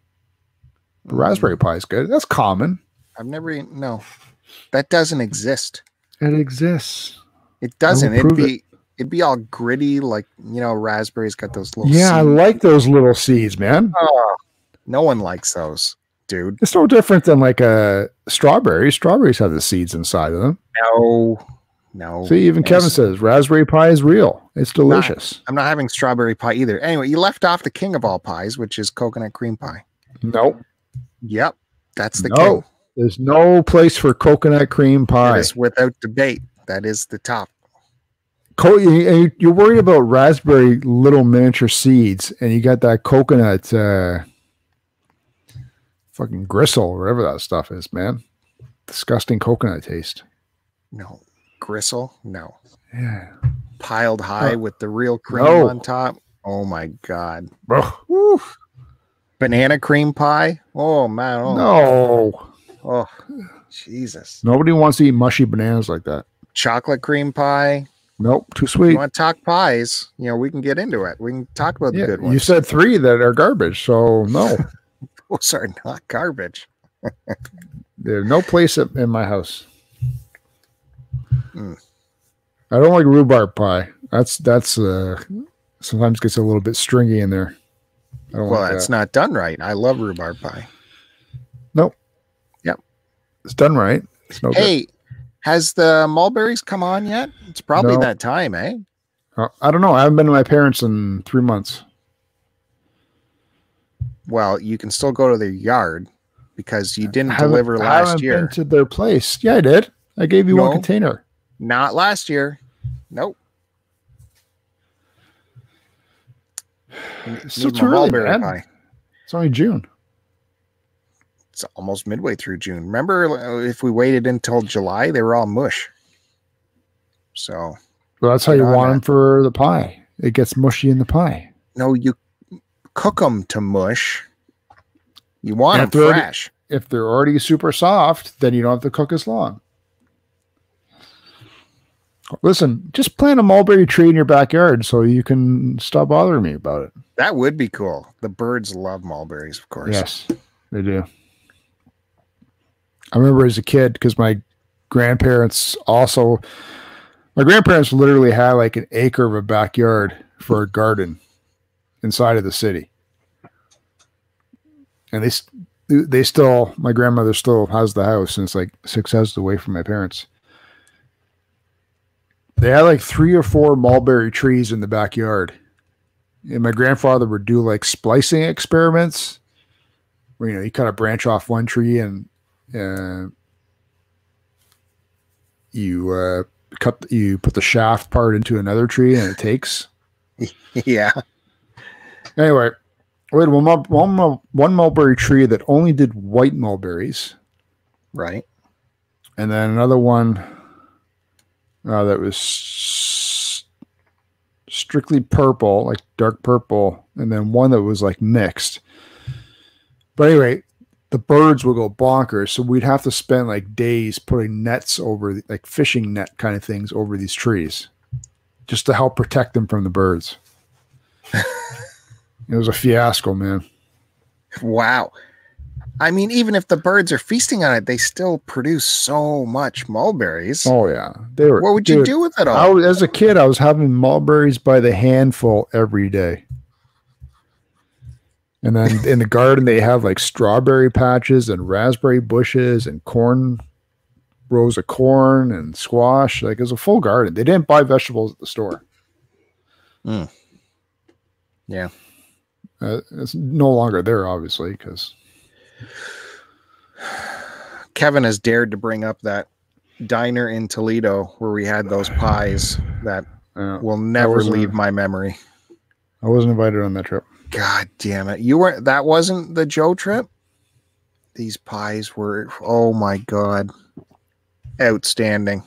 But raspberry pie is good. That's common. I've never eaten. No, that doesn't exist. It exists. It doesn't. It'd be it'd be all gritty, like you know, raspberries got those little. Yeah, I like those little seeds, man. Oh, no one likes those, dude. It's no different than like a strawberry. Strawberries have the seeds inside of them. No, no. See, even Kevin says raspberry pie is real. It's delicious. I'm not having strawberry pie either. Anyway, you left off the king of all pies, which is coconut cream pie. Nope. Yep, that's the No. king. There's no place for coconut cream pie. is without debate. That is the top. Co- you- you- you're worried about raspberry little miniature seeds, and you got that coconut uh, fucking gristle, whatever that stuff is, man. Disgusting coconut taste. No gristle. No Yeah. piled high with the real cream No. on top. Oh my god. Banana cream pie. Oh man. Oh, No. Oh Jesus. Nobody wants to eat mushy bananas like that. Chocolate cream pie. Nope, too sweet You sweet. want to talk pies? You know, we can get into it. We can talk about the Yeah, good ones. you said three that are garbage, so no, those are not garbage. there's no place in my house. Mm. I don't like rhubarb pie. That's that's uh sometimes gets a little bit stringy in there. I don't Well, like that's that. not done right. I love rhubarb pie. It's done right. It's no good. Hey, has the mulberries come on yet? It's probably No. that time, eh? Uh, I don't know. I haven't been to my parents in three months. Well, you can still go to their yard because you didn't deliver I last year. To their place. Yeah, I did. I gave you No. one container. Not last year. Nope. It's still too early, man. pie. It's only June. It's almost midway through June. Remember, uh, if we waited until July, they were all mush. So Well, that's how you want that. them for the pie. It gets mushy in the pie. no, you cook them to mush. You want them fresh. If they're already super soft, then you don't have to cook as long. Listen, just plant a mulberry tree in your backyard so you can stop bothering me about it. That would be cool. The birds love mulberries, of course. Yes, they do. I remember as a kid because my grandparents also, my grandparents literally had like an acre of a backyard for a garden inside of the city, and they they still my grandmother still has the house and it's like six houses away from my parents. They had like three or four mulberry trees in the backyard. And my grandfather would do like splicing experiments where you know you cut a branch off one tree and uh, you uh, cut you put the shaft part into another tree and it takes yeah. anyway we had one, one, one mulberry tree that only did white mulberries Right. and then another one uh, that was s- strictly purple, like dark purple, and then one that was like mixed. But anyway, the birds would go bonkers, so we'd have to spend like days putting nets over, like fishing net kind of things over these trees, just to help protect them from the birds. it was a fiasco, man. Wow. I mean, even if the birds are feasting on it, they still produce so much mulberries. Oh yeah, they were. what would you do with it I all? was, as a kid, I was having mulberries by the handful every day. And then in the garden, they have like strawberry patches and raspberry bushes and corn, rows of corn and squash. Like it was a full garden. They didn't buy vegetables at the store. Yeah. Uh, it's no longer there, obviously, because Kevin has dared to bring up that diner in Toledo where we had those pies that uh, will never leave my memory. I wasn't invited on that trip. God damn it. You weren't that wasn't the Joe trip? These pies were oh my god. Outstanding.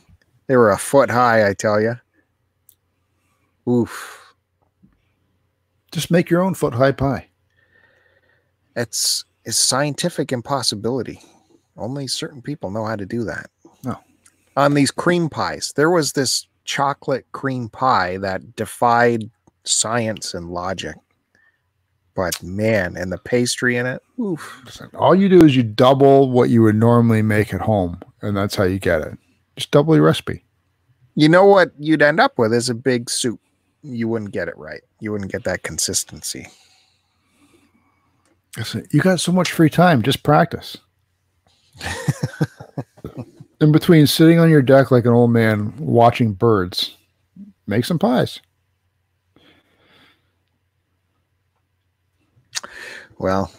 They were a foot high, I tell you. Oof. Just make your own foot high pie. It's it's scientific impossibility. Only certain people know how to do that. No. On these cream pies, there was this chocolate cream pie that defied science and logic. But man, and the pastry in it, oof. All you do is you double what you would normally make at home, and that's how you get it. Just double your recipe. You know what you'd end up with is a big soup. You wouldn't get it right. You wouldn't get that consistency. You got so much free time. Just practice. In between sitting on your deck like an old man watching birds, make some pies. Well,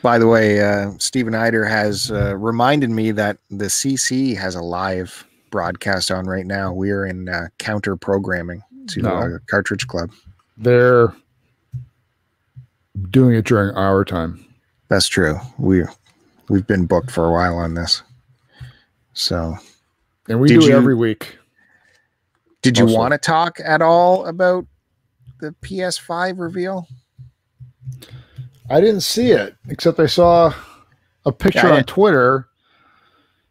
by the way, uh, Stephen Eider has uh, reminded me that the CC has a live broadcast on right now. We are in uh, counter programming to No. uh, Cartridge Club. They're doing it during our time. That's true. We we've been booked for a while on this. So, And we do it you- every week. did you want to talk at all about the PS5 reveal? I didn't see it, except I saw a picture Yeah, on Twitter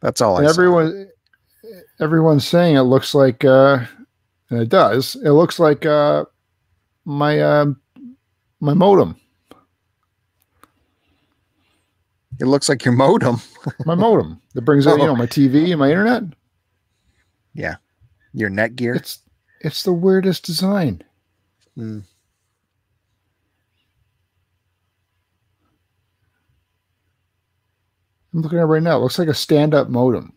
That's all I and saw. everyone everyone's saying it looks like uh and it does it looks like uh my um my modem It looks like your modem. my modem that brings out you Oh. know my tv and my internet Yeah, Your Netgear. it's it's the weirdest design Mm. I'm looking at it right now. It looks like a stand-up modem.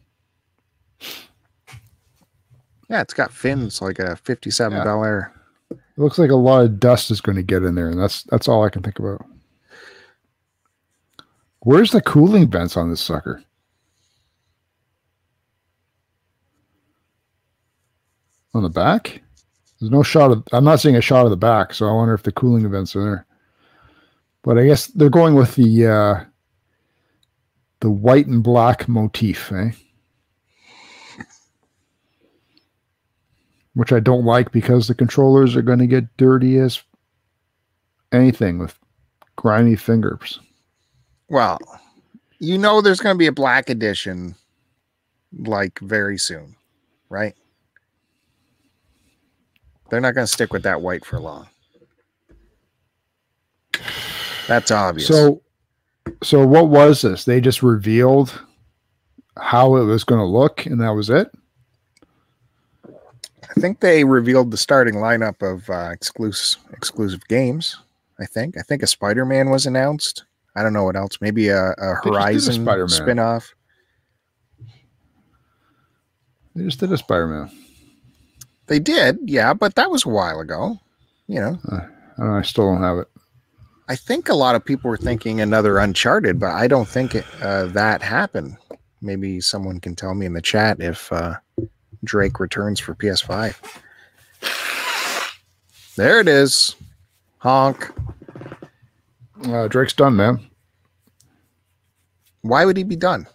Yeah, it's got fins like a fifty-seven Yeah. Bel Air. it looks like a lot of dust is going to get in there and that's that's all i can think about. Where's the cooling vents on this sucker? On the back? There's no shot of i'm not seeing a shot of the back so i wonder if the cooling vents are there. But i guess they're going with the uh the white and black motif eh which i don't like because the controllers are going to get dirty as anything with grimy fingers Well, you know there's going to be a black edition like very soon, right? They're not going to stick with that white for long. That's obvious. So, so what was this? They just revealed how it was going to look, and that was it. I think they revealed the starting lineup of uh, exclusive exclusive games. I think. I think a Spider-Man was announced. I don't know what else. Maybe a, a They just did a Horizon Spider-Man. spin-off. They just did a Spider-Man. They did, yeah, but that was a while ago. You know, I, know, I still don't have it. I think a lot of people were thinking another Uncharted, but I don't think it, uh, that happened. Maybe someone can tell me in the chat if uh, Drake returns for PS5. There it is. Honk. Uh, Drake's done, man. Why would he be done?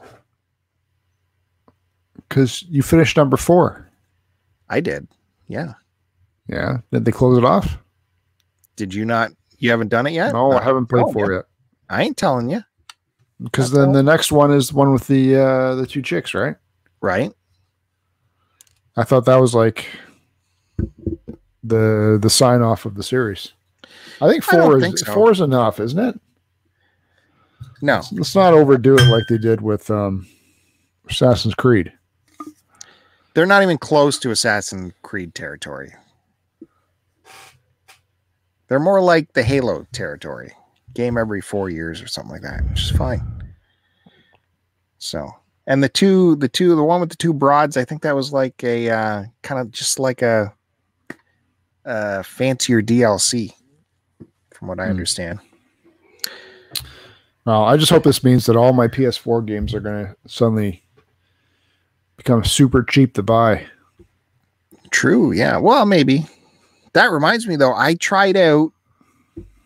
Because you finished number four. I did. Yeah. Yeah. Did they close it off? Did you not? You haven't done it yet? No, I haven't played oh, four yet. I ain't telling you. Because then the next one is the one with the uh, the two chicks, right? Right? I thought that was like the the sign off of the series. I think I four is think so. four is enough, isn't it? No, let's not overdo it like they did with um, Assassin's Creed. they're not even close to Assassin's Creed territory. They're more like the Halo territory. Game every four years or something like that, which is fine. So, and the two, the two, the one with the two broads, I think that was like a uh, kind of just like a, a fancier DLC, from what I Hmm. understand. Well, I just hope this means that all my PS4 games are going to suddenly become super cheap to buy. True. Yeah. Well, maybe. That reminds me though, I tried out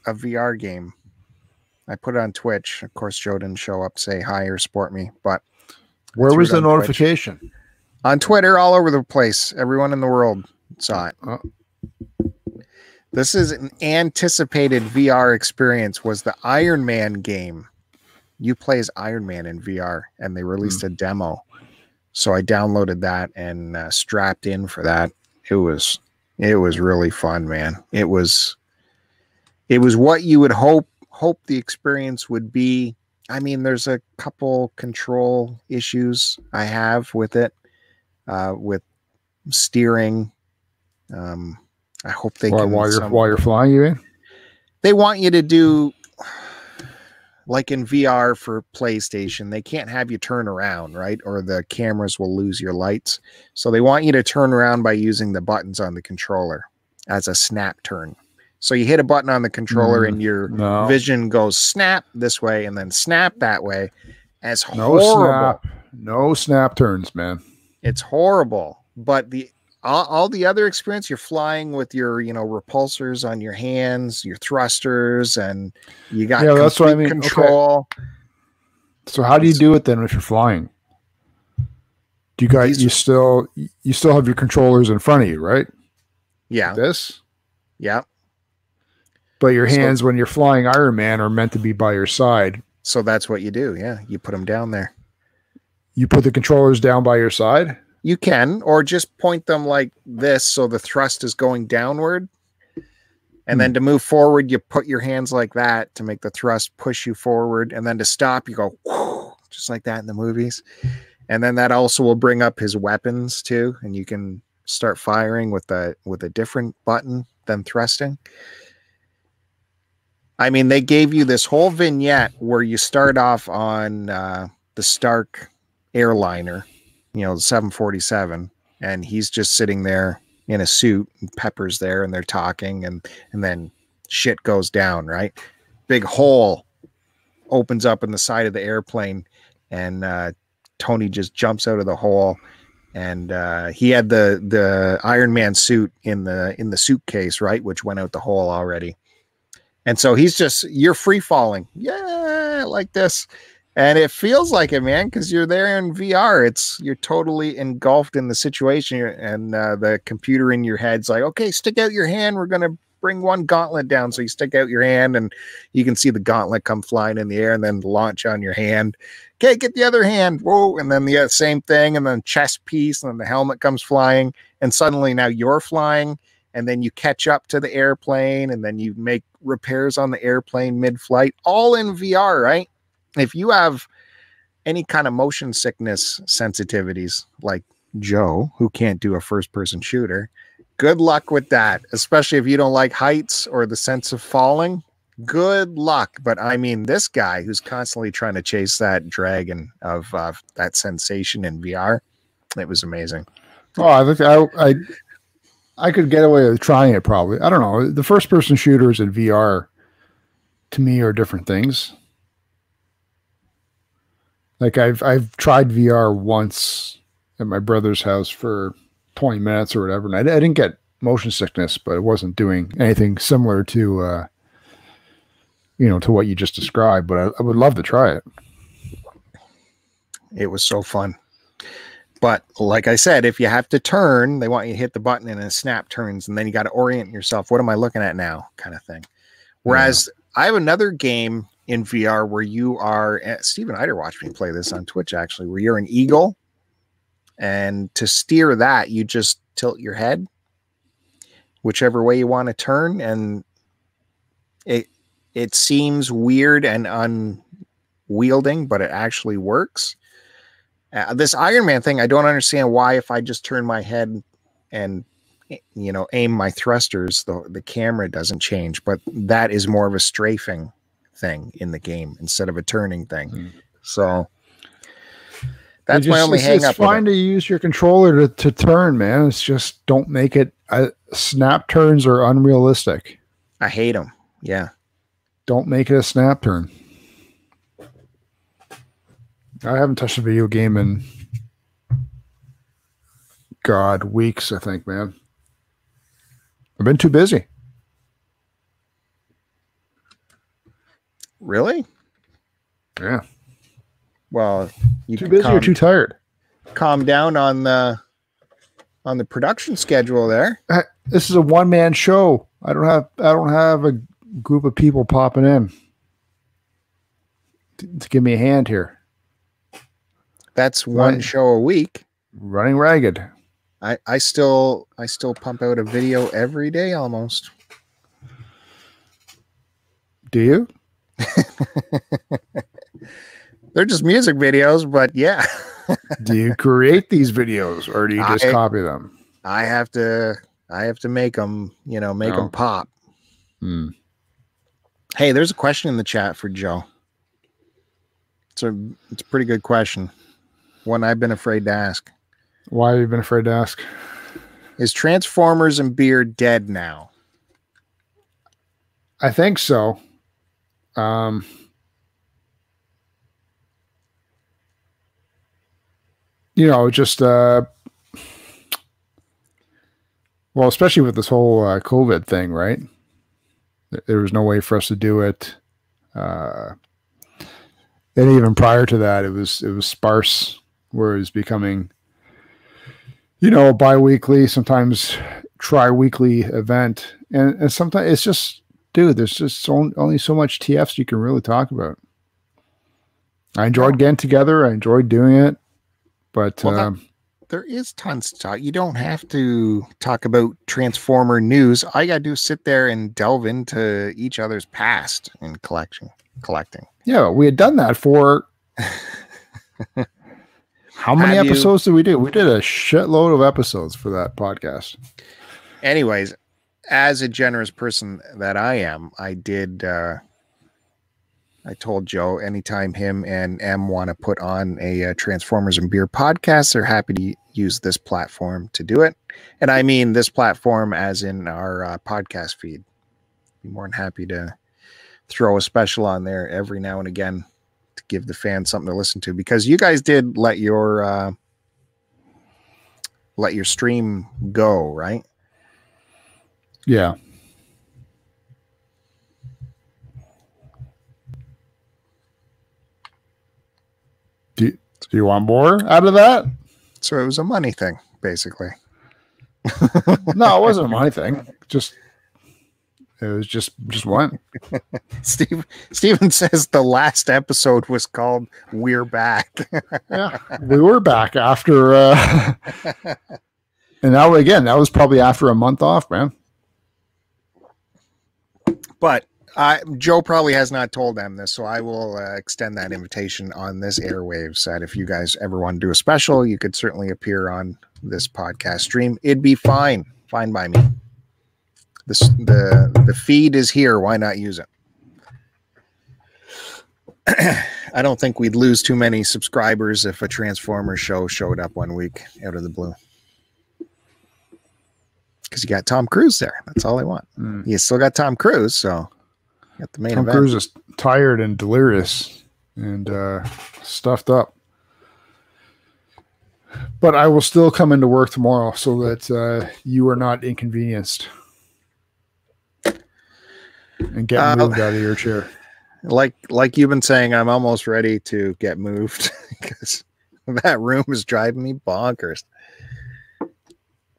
a VR game. I put it on Twitch. Of course, Joe didn't show up, say hi or support me, but Where was the on Twitch. notification? on Twitter, all over the place. Everyone in the world saw it. Oh. This is an anticipated VR experience. Was the Iron Man game? You play as Iron Man in VR, and they released a demo. So I downloaded that and uh, strapped in for that. It was it was really fun, man. It was it was what you would hope hope the experience would be. I mean, there's a couple control issues I have with it uh, with steering. Um, I hope they While, can. while you're some- while you're flying, you mean? they want you to do like in VR for PlayStation. They can't have you turn around, right? Or the cameras will lose your lights. So they want you to turn around by using the buttons on the controller as a snap turn. So you hit a button on the controller Mm, and your No, vision goes snap this way and then snap that way. As no horrible. snap, no snap turns, man. It's horrible. But the all, all the other experience, you're flying with your, you know, repulsors on your hands, your thrusters, and you got Yeah, that's what I mean. Okay. control. So how do you do it then if you're flying? Do you These- you still you still have your controllers in front of you, right? Yeah, This, yeah. but your So- hands when you're flying Iron Man are meant to be by your side. So that's what you do. Yeah, you put them down there. You put the controllers down by your side. You can, or just point them like this, so the thrust is going downward. And Hmm. then to move forward, you put your hands like that to make the thrust push you forward. And then to stop, you go just like that in the movies. And then that also will bring up his weapons too, and you can start firing with a with a different button than thrusting. I mean, they gave you this whole vignette where you start off on uh, the Stark airliner, you know, the 747, and he's just sitting there in a suit, and Pepper's there, and they're talking, and and then shit goes down, right? Big hole opens up in the side of the airplane, and uh, Tony just jumps out of the hole. And uh, he had the the Iron Man suit in the in the suitcase, right, which went out the hole already. And so he's just you're free falling, yeah, like this, and it feels like it, man, because you're there in VR. It's you're totally engulfed in the situation, and uh, the computer in your head's like, okay, stick out your hand. We're gonna bring one gauntlet down. So you stick out your hand, and you can see the gauntlet come flying in the air, and then launch on your hand. Okay, get the other hand. Whoa, and then the uh, same thing, and then chest piece, and then the helmet comes flying, and suddenly now you're flying and then you catch up to the airplane and then you make repairs on the airplane mid-flight all in VR right if you have any kind of motion sickness sensitivities like Joe who can't do a first person shooter good luck with that especially if you don't like heights or the sense of falling good luck but i mean this guy who's constantly trying to chase that dragon of uh, that sensation in VR it was amazing Oh, I I I could get away with trying it probably. I don't know. The first person shooters in VR to me are different things. Like I've I've tried VR once at my brother's house for 20 minutes or whatever, and I, I didn't get motion sickness, but it wasn't doing anything similar to uh you know to what you just described. But I, I would love to try it. It was so fun. But like I said, if you have to turn, they want you to hit the button and then snap turns, and then you got to orient yourself. What am I looking at now? Kind of thing. Whereas I have another game in VR where you are eh, Stephen Eider watched me play this on Twitch actually, where you're an eagle. And to steer that, you just tilt your head whichever way you want to turn. And it it seems weird and un wielding, but it actually works. Uh, this Iron Man thing, I don't understand why if I just turn my head and you know aim my thrusters, the the camera doesn't change. But that is more of a strafing thing in the game instead of a turning thing. Mm. So that's just, my only it's, hang it's up. It's fine to use your controller to, to turn, man. It's just don't make it. Uh, snap turns are unrealistic. I hate them. Yeah. Don't make it a snap turn. I haven't touched a video game in God weeks. I think, man. I've been too busy. Really? Yeah. Well, you too busy calm, or too tired. Calm down on the on the production schedule there. This is a one man show. I don't have I don't have a group of people popping in to, to give me a hand here. That's one right. show a week. Running ragged. I I still I still pump out a video every day almost. Do you? They're just music videos, but yeah. do you create these videos or do you just I, copy them? I have to I have to make them, you know, make oh. them pop. Hmm. Hey, there's a question in the chat for Joe. It's a it's a pretty good question. One I've been afraid to ask. Why have you been afraid to ask? Is Transformers and beer dead now? I think so. Um, you know, just uh, well, especially with this whole uh, COVID thing, right? There was no way for us to do it. Uh, and even prior to that, it was it was sparse, where it was becoming, you know, biweekly, sometimes tri-weekly event, and, and sometimes it's just dude, there's just so, only so much TFs you can really talk about. I enjoyed getting together. I enjoyed doing it, but well, um, that, there is tons to talk. You don't have to talk about Transformer news. All you gotta do sit there and delve into each other's past and collection collecting. Yeah, we had done that for how many have episodes you, did we do? We did a shitload of episodes for that podcast. Anyways, as a generous person that I am, I did. Uh, I told Joe anytime him and M want to put on a, uh, Transformers and Beer podcast, they're happy to use this platform to do it. And I mean this platform as in our uh, podcast feed. Be more than happy to throw a special on there every now and again to give the fans something to listen to because you guys did let your uh, let your stream go, right? Yeah. Do you, do you want more out of that? So it was a money thing, basically. no, it wasn't a money thing. Just it was just just one. Steve Steven says the last episode was called "We're Back." yeah, we were back after, uh, and now again, that was probably after a month off, man. But Joe probably has not told them this, so I will uh, extend that invitation on this airwaves. That if you guys ever want to do a special, you could certainly appear on this podcast stream. It'd be fine, fine by me. The the the feed is here. Why not use it? I don't think we'd lose too many subscribers if a Transformer show showed up one week out of the blue because you got Tom Cruise there. That's all I want. Mm. You still got Tom Cruise, so got the main Tom event. Cruise is tired and delirious and uh, stuffed up. But I will still come into work tomorrow so that uh, you are not inconvenienced and get uh, moved out of your chair. Like like you've been saying, I'm almost ready to get moved because that room is driving me bonkers.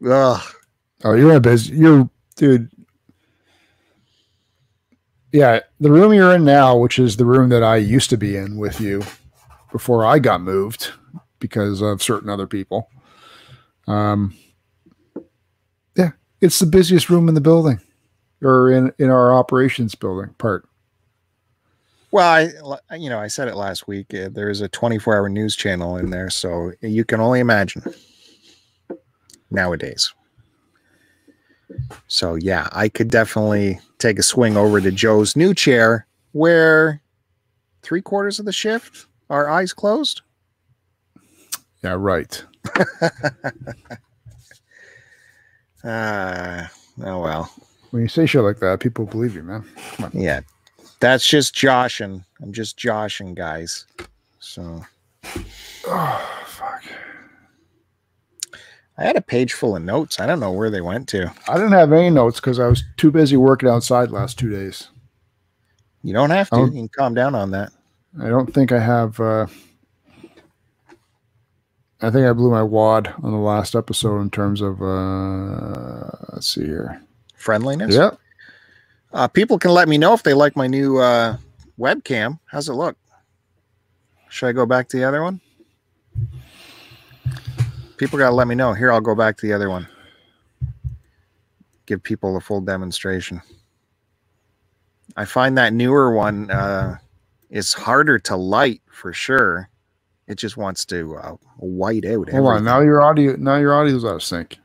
Ugh, Oh, you're in a busy. You're, dude. Yeah, the room you're in now, which is the room that I used to be in with you before I got moved because of certain other people. Um, yeah, it's the busiest room in the building or in, in our operations building part. Well, I you know I said it last week. Uh, there is a 24 hour news channel in there, so you can only imagine nowadays. So yeah, I could definitely take a swing over to Joe's new chair, where three quarters of the shift are eyes closed. Yeah, right. Ah, uh, oh well. When you say shit like that, people believe you, man. Come on. Yeah, that's just joshing. I'm just joshing, guys. So. Oh fuck. I had a page full of notes. I don't know where they went to. I didn't have any notes because I was too busy working outside last two days. You don't have to. You can calm down on that. I don't think I have. Uh, I think I blew my wad on the last episode in terms of. Uh, let's see here. Friendliness. Yeah. Uh, people can let me know if they like my new uh, webcam. How's it look? Should I go back to the other one? People got to let me know. Here, I'll go back to the other one. Give people a full demonstration. I find that newer one uh, is harder to light for sure. It just wants to uh, white out. Hold on, now your audio, now your audio's out of sync.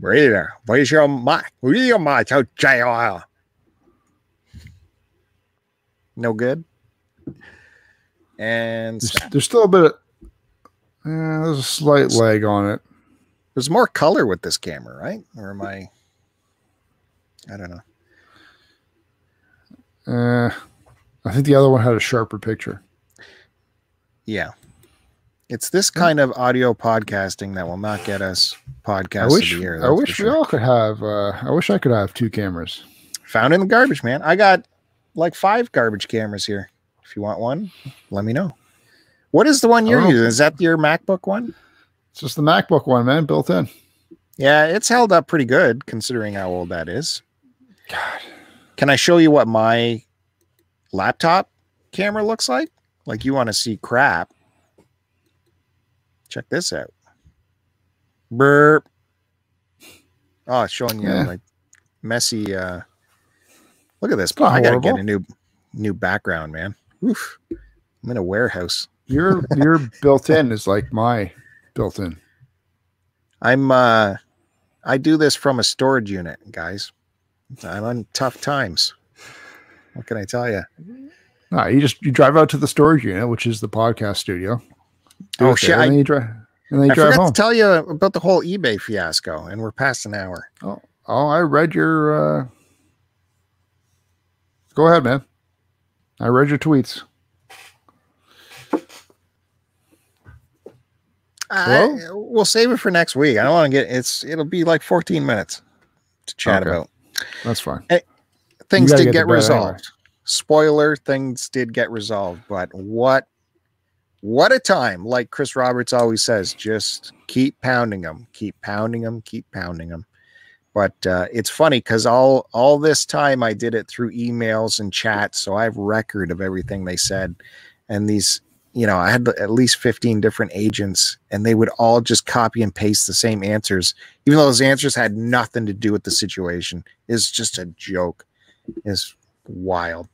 Right there. Where's your mic? Where's your mic? No good. And there's, there's, still a bit of yeah, there's a slight lag on it. There's more color with this camera, right? Or am I? I don't know. Uh, I think the other one had a sharper picture. Yeah. It's this kind of audio podcasting that will not get us podcast I wish, of the year. I wish sure. we all could have. Uh, I wish I could have two cameras. Found in the garbage, man. I got like five garbage cameras here. If you want one, let me know. What is the one you're using? Is that your MacBook one? It's just the MacBook one, man, built in. Yeah, it's held up pretty good considering how old that is. God. Can I show you what my laptop camera looks like? Like you want to see crap. Check this out. Burp. Oh, it's showing you yeah. like messy uh look at this. Oh, I gotta get a new new background, man. Oof. I'm in a warehouse. Your your built in is like my built in. I'm uh I do this from a storage unit, guys. I'm on tough times. What can I tell you? No, you just you drive out to the storage unit, which is the podcast studio. Oh shit! and then you drive. And then you I drive forgot home. to tell you about the whole eBay fiasco, and we're past an hour. Oh, oh! I read your. uh Go ahead, man. I read your tweets. Uh, we'll save it for next week. I don't want to get it's. It'll be like 14 minutes to chat okay. about. That's fine. Hey, things did get, get resolved. Anyway. Spoiler: things did get resolved, but what what a time! Like Chris Roberts always says, just keep pounding them, keep pounding them, keep pounding them. But uh, it's funny because all all this time I did it through emails and chats, so I have record of everything they said. And these you know, I had at least 15 different agents and they would all just copy and paste the same answers, even though those answers had nothing to do with the situation. Is just a joke. Is wild.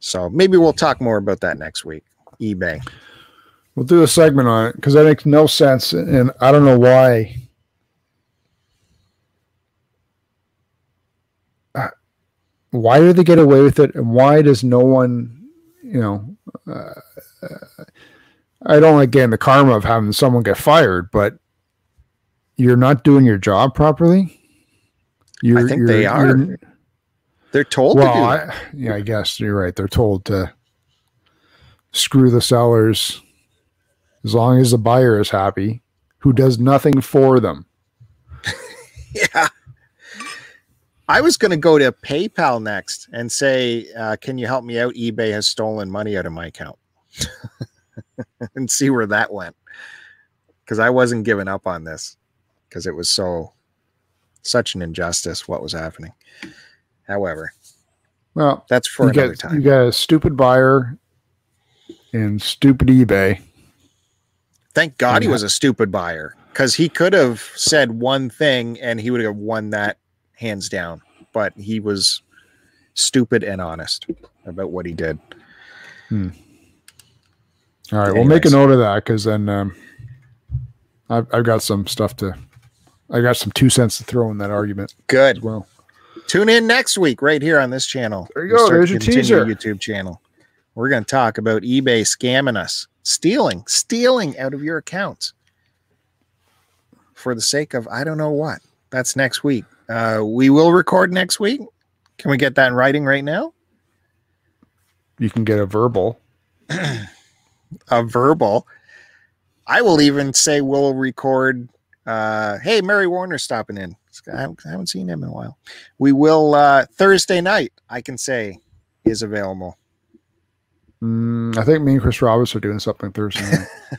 So maybe we'll talk more about that next week. eBay. We'll do a segment on it because that makes no sense. And I don't know why. Uh, why do they get away with it? And why does no one, you know, uh, I don't like getting the karma of having someone get fired, but you're not doing your job properly. You're, I think they are. They're told well, I, yeah, I guess you're right. They're told to screw the sellers as long as the buyer is happy, who does nothing for them. yeah. I was going to go to PayPal next and say, uh, "Can you help me out? eBay has stolen money out of my account." and see where that went. Because I wasn't giving up on this because it was so such an injustice what was happening. However, well, that's for another got, time. You got a stupid buyer and stupid eBay. Thank God he was a stupid buyer because he could have said one thing and he would have won that hands down. But he was stupid and honest about what he did. Hmm. All right, we'll make a note of that because then um, I've, I've got some stuff to, I got some two cents to throw in that argument Good. well. Tune in next week right here on this channel. There you go. There's your teaser. YouTube channel. We're going to talk about eBay scamming us, stealing, stealing out of your accounts for the sake of I don't know what. That's next week. Uh, we will record next week. Can we get that in writing right now? You can get a verbal. A verbal. I will even say we'll record. Uh, hey, Mary Warner's stopping in. I haven't, seen him in a while. We will uh, Thursday night. I can say is available. Mm, I think me and Chris Roberts are doing something Thursday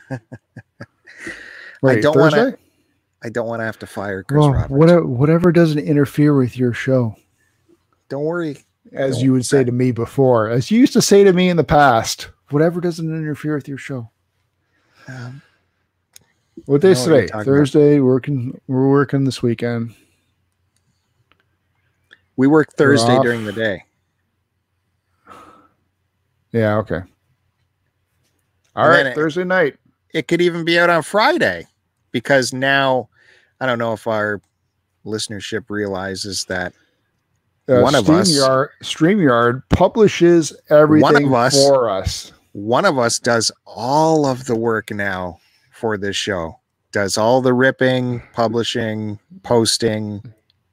night. Wait, don't wanna- I don't want to have to fire Chris Well, Roberts. whatever, whatever doesn't interfere with your show, Don't worry. as Don't- you would say to me before, as you used to say to me in the past, whatever doesn't interfere with your show. Um, What day is know what you're today? talking about. Thursday. Working. We're working this weekend. we work Thursday during the day. Yeah. Okay. All And right. then it- Thursday night. It could even be out on Friday because now I don't know if our listenership realizes that Uh, One of us- StreamYard, StreamYard publishes everything us- for us. One of us does all of the work now for this show. Does all the ripping, publishing, posting,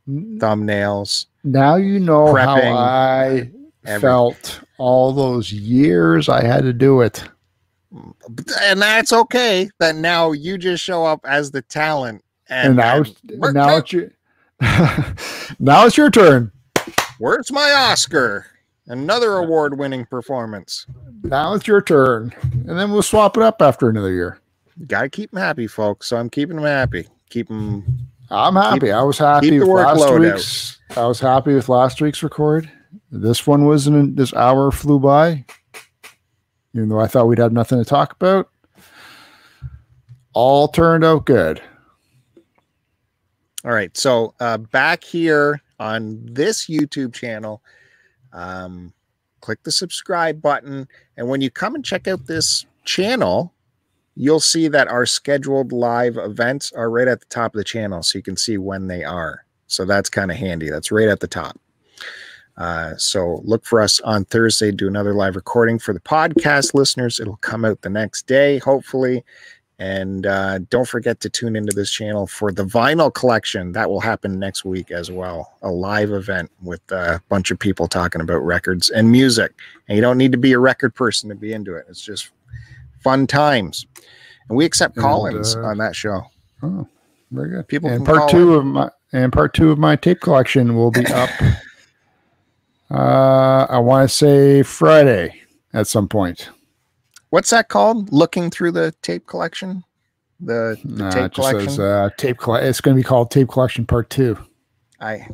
thumbnails. Now you know Prepping, how I everything. felt all those years I had to do it. And that's okay that now you just show up as the talent. And, And, now, and it's- now it's your now it's your turn. where's my Oscar? Another award winning performance. Now it's your turn, and then we'll swap it up after another year. Got to keep them happy, folks. So I'm keeping them happy. Keep them. I'm happy. I was happy with last workload out. week's. I was happy with last week's record. This one wasn't. This hour flew by, even though I thought we'd have nothing to talk about. All turned out good. All right. So uh, back here on this YouTube channel, um, click the subscribe button. And when you come and check out this channel, you'll see that our scheduled live events are right at the top of the channel. So you can see when they are. So that's kind of handy. That's right at the top. Uh, so look for us on Thursday, do another live recording for the podcast listeners. It'll come out the next day, hopefully. And uh, don't forget to tune into this channel for the vinyl collection. That will happen next week as well. A live event with a bunch of people talking about records and music. And you don't need to be a record person to be into it. It's just fun times. And we accept And, call-ins uh, on that show. Oh, very good. People and part two of my and part two of my tape collection will be up. uh, I want to say Friday at some point. What's that called? Looking through the tape collection? The, the Nah, tape just says, collection? uh, tape. Coll- it's going to be called Tape Collection Part Two. I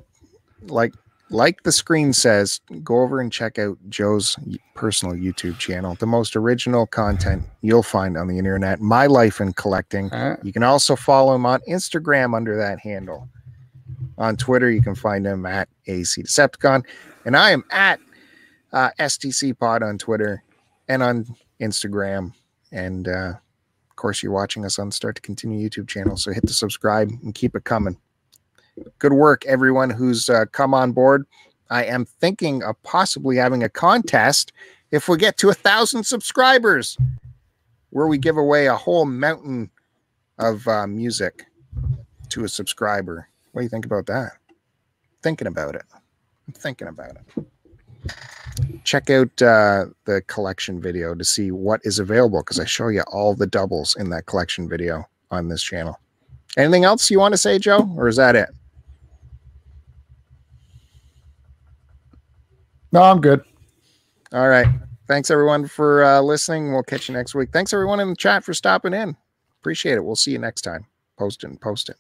like like the screen says, go over and check out Joe's personal YouTube channel. The most original content you'll find on the internet. My life in collecting. Uh, You can also follow him on Instagram under that handle. On Twitter, you can find him at AC Decepticon, and I am at uh, STC Pod on Twitter and on Instagram. And uh, of course, you're watching us on Start to Continue YouTube channel, so hit the subscribe and keep it coming. Good work, everyone who's uh, come on board. I am thinking of possibly having a contest if we get to a thousand subscribers, where we give away a whole mountain of uh, music to a subscriber. What do you think about that? Thinking about it. I'm thinking about it. Check out uh, the collection video to see what is available because I show you all the doubles in that collection video on this channel. Anything else you want to say, Joe, or is that it? no, I'm good. All right. Thanks everyone for uh, listening. We'll catch you next week. Thanks everyone in the chat for stopping in. Appreciate it. We'll see you next time. Post it and post it.